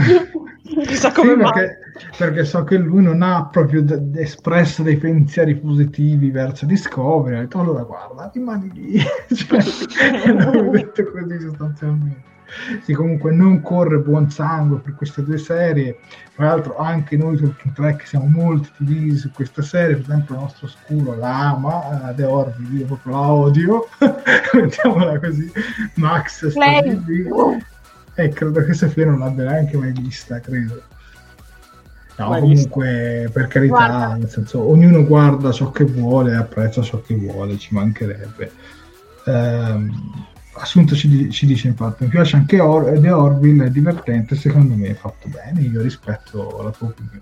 Chissà come sì, perché, perché, so che lui non ha proprio d- espresso dei pensieri positivi verso Discovery. Ha detto, allora guarda, rimani lì. cioè, l'ho detto così sostanzialmente. Sì, comunque non corre buon sangue per queste due serie. Tra l'altro, anche noi Talking Track siamo molto divisi su questa serie. Per esempio, il nostro scuro la ama, The Orville, io proprio la odio. Mettiamola così. Max sta lì. E credo che Sofia non l'abbia neanche mai vista, credo. No, mai comunque, vista. per carità, guarda. nel senso, ognuno guarda ciò che vuole e apprezza ciò che vuole, ci mancherebbe. Um, Assunto ci, ci, dice infatti mi piace anche Or- The Orville è divertente secondo me è fatto bene io rispetto la tua opinione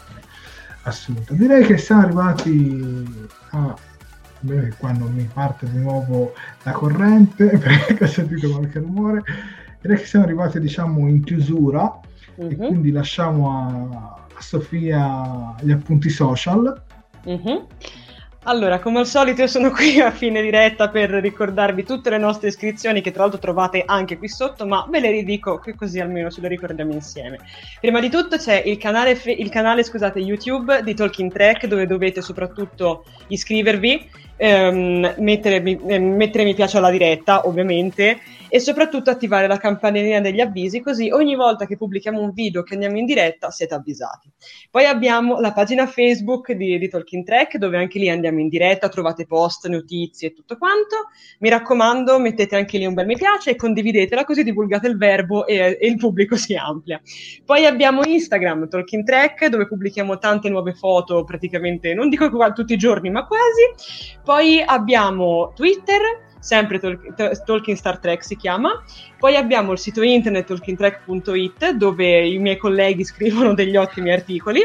Assunto direi che siamo arrivati a che qua non mi parte di nuovo la corrente perché ho sentito qualche rumore direi che siamo arrivati diciamo in chiusura mm-hmm. e mhm. quindi lasciamo a, a, Sofia gli appunti social mm-hmm. Allora, come al solito io sono qui a fine diretta per ricordarvi tutte le nostre iscrizioni che tra l'altro trovate anche qui sotto, ma ve le ridico che così almeno ce le ricordiamo insieme. Prima di tutto c'è il canale, il canale scusate, YouTube di Talking Track dove dovete soprattutto iscrivervi, ehm, mettere, eh, mettere mi piace alla diretta ovviamente e soprattutto attivare la campanellina degli avvisi così ogni volta che pubblichiamo un video che andiamo in diretta siete avvisati. Poi abbiamo la pagina Facebook di, di Talking Track dove anche lì andiamo in diretta, trovate post, notizie e tutto quanto. Mi raccomando, mettete anche lì un bel mi piace e condividetela così divulgate il verbo e, e il pubblico si amplia. Poi abbiamo Instagram, Talking Track, dove pubblichiamo tante nuove foto praticamente, non dico tutti i giorni, ma quasi. Poi abbiamo Twitter, sempre Tol- Talking Star Trek si chiama. Poi abbiamo il sito internet talkingtrack.it dove i miei colleghi scrivono degli ottimi articoli.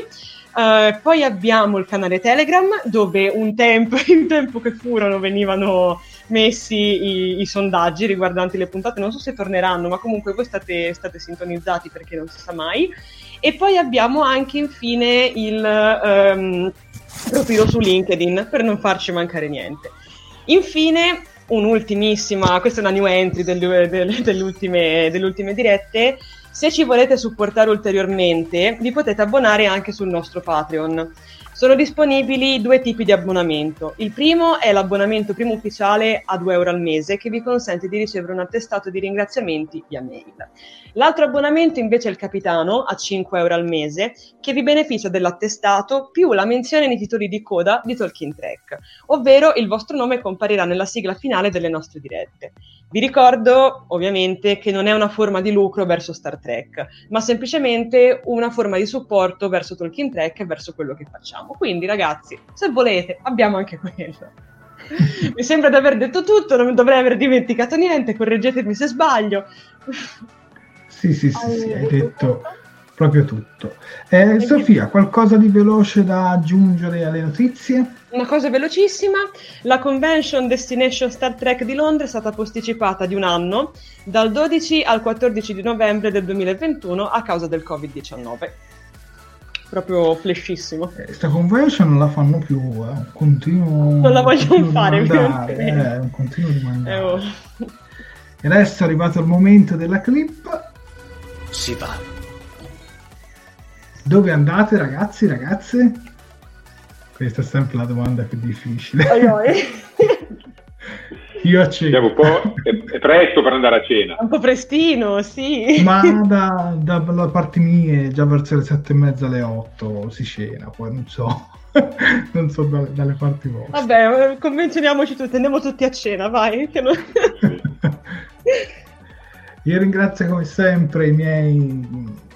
Uh, poi abbiamo il canale Telegram dove un tempo, in tempo che furono venivano messi i, i, sondaggi riguardanti le puntate, non so se torneranno, ma comunque voi state, state, sintonizzati perché non si sa mai. E poi abbiamo anche infine il um, profilo su LinkedIn per non farci mancare niente. Infine un'ultimissima, questa è una new entry del, del, delle, ultime, delle ultime dirette, Se ci volete supportare ulteriormente, vi potete abbonare anche sul nostro Patreon. Sono disponibili due tipi di abbonamento. Il primo è l'abbonamento primo ufficiale a 2 euro al mese che vi consente di ricevere un attestato di ringraziamenti via mail. L'altro abbonamento invece è il capitano a 5 euro al mese che vi beneficia dell'attestato più la menzione nei titoli di coda di Talking Track, ovvero il vostro nome comparirà nella sigla finale delle nostre dirette. Vi ricordo ovviamente che non è una forma di lucro verso Star Trek, ma semplicemente una forma di supporto verso Talking Trek e verso quello che facciamo. Quindi ragazzi, se volete, abbiamo anche quello. Mi sembra di aver detto tutto, non dovrei aver dimenticato niente, correggetemi se sbaglio. Sì, sì, sì, sì hai detto proprio tutto. Eh, Sofia, qualcosa di veloce da aggiungere alle notizie? Una cosa velocissima, la convention Destination Star Trek di Londra è stata posticipata di un anno, dal 12 al 14 di novembre del 2021 a causa del Covid-19. Proprio flashissimo. Questa eh, convention non la fanno più, è un continuo... Non la vogliono fare, mandare, è eh, un continuo rimandare. Eh, oh. E adesso è arrivato il momento della clip. Si va dove andate ragazzi, ragazze? Questa è sempre la domanda più difficile. Io a cena. Un po', è, presto per andare a cena. Un po' prestino, sì. Ma da, da, da parte mie, già verso le sette e mezza, alle otto si cena, poi non so. non so dalle, dalle parti vostre. Vabbè, convenzioniamoci tutti, andiamo tutti a cena, vai. Non... Io ringrazio come sempre i miei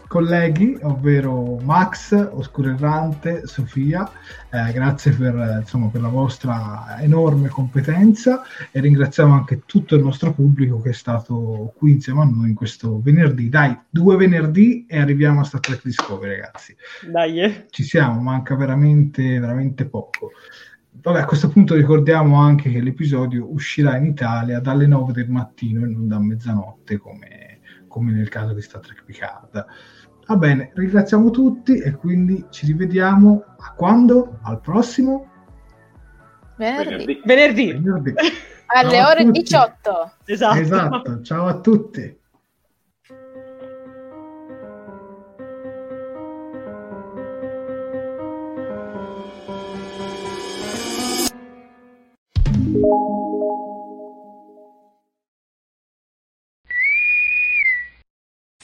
colleghi, ovvero Max, Oscuro Errante, Sofia, eh, grazie per, insomma, per, la vostra enorme competenza e ringraziamo anche tutto il nostro pubblico che è stato qui insieme a noi in questo venerdì. Dai, due venerdì e arriviamo a Star Trek Discovery, ragazzi. Dai. Eh. Ci siamo, manca veramente, veramente poco. Vabbè, a questo punto ricordiamo anche che l'episodio uscirà in Italia dalle 9 del mattino e non da mezzanotte come, come nel caso di Star Trek Picard. Va bene, ringraziamo tutti e quindi ci rivediamo a quando? Al prossimo? Venerdì. Venerdì. Venerdì. Alle ore 18. Esatto. Esatto, ciao a tutti.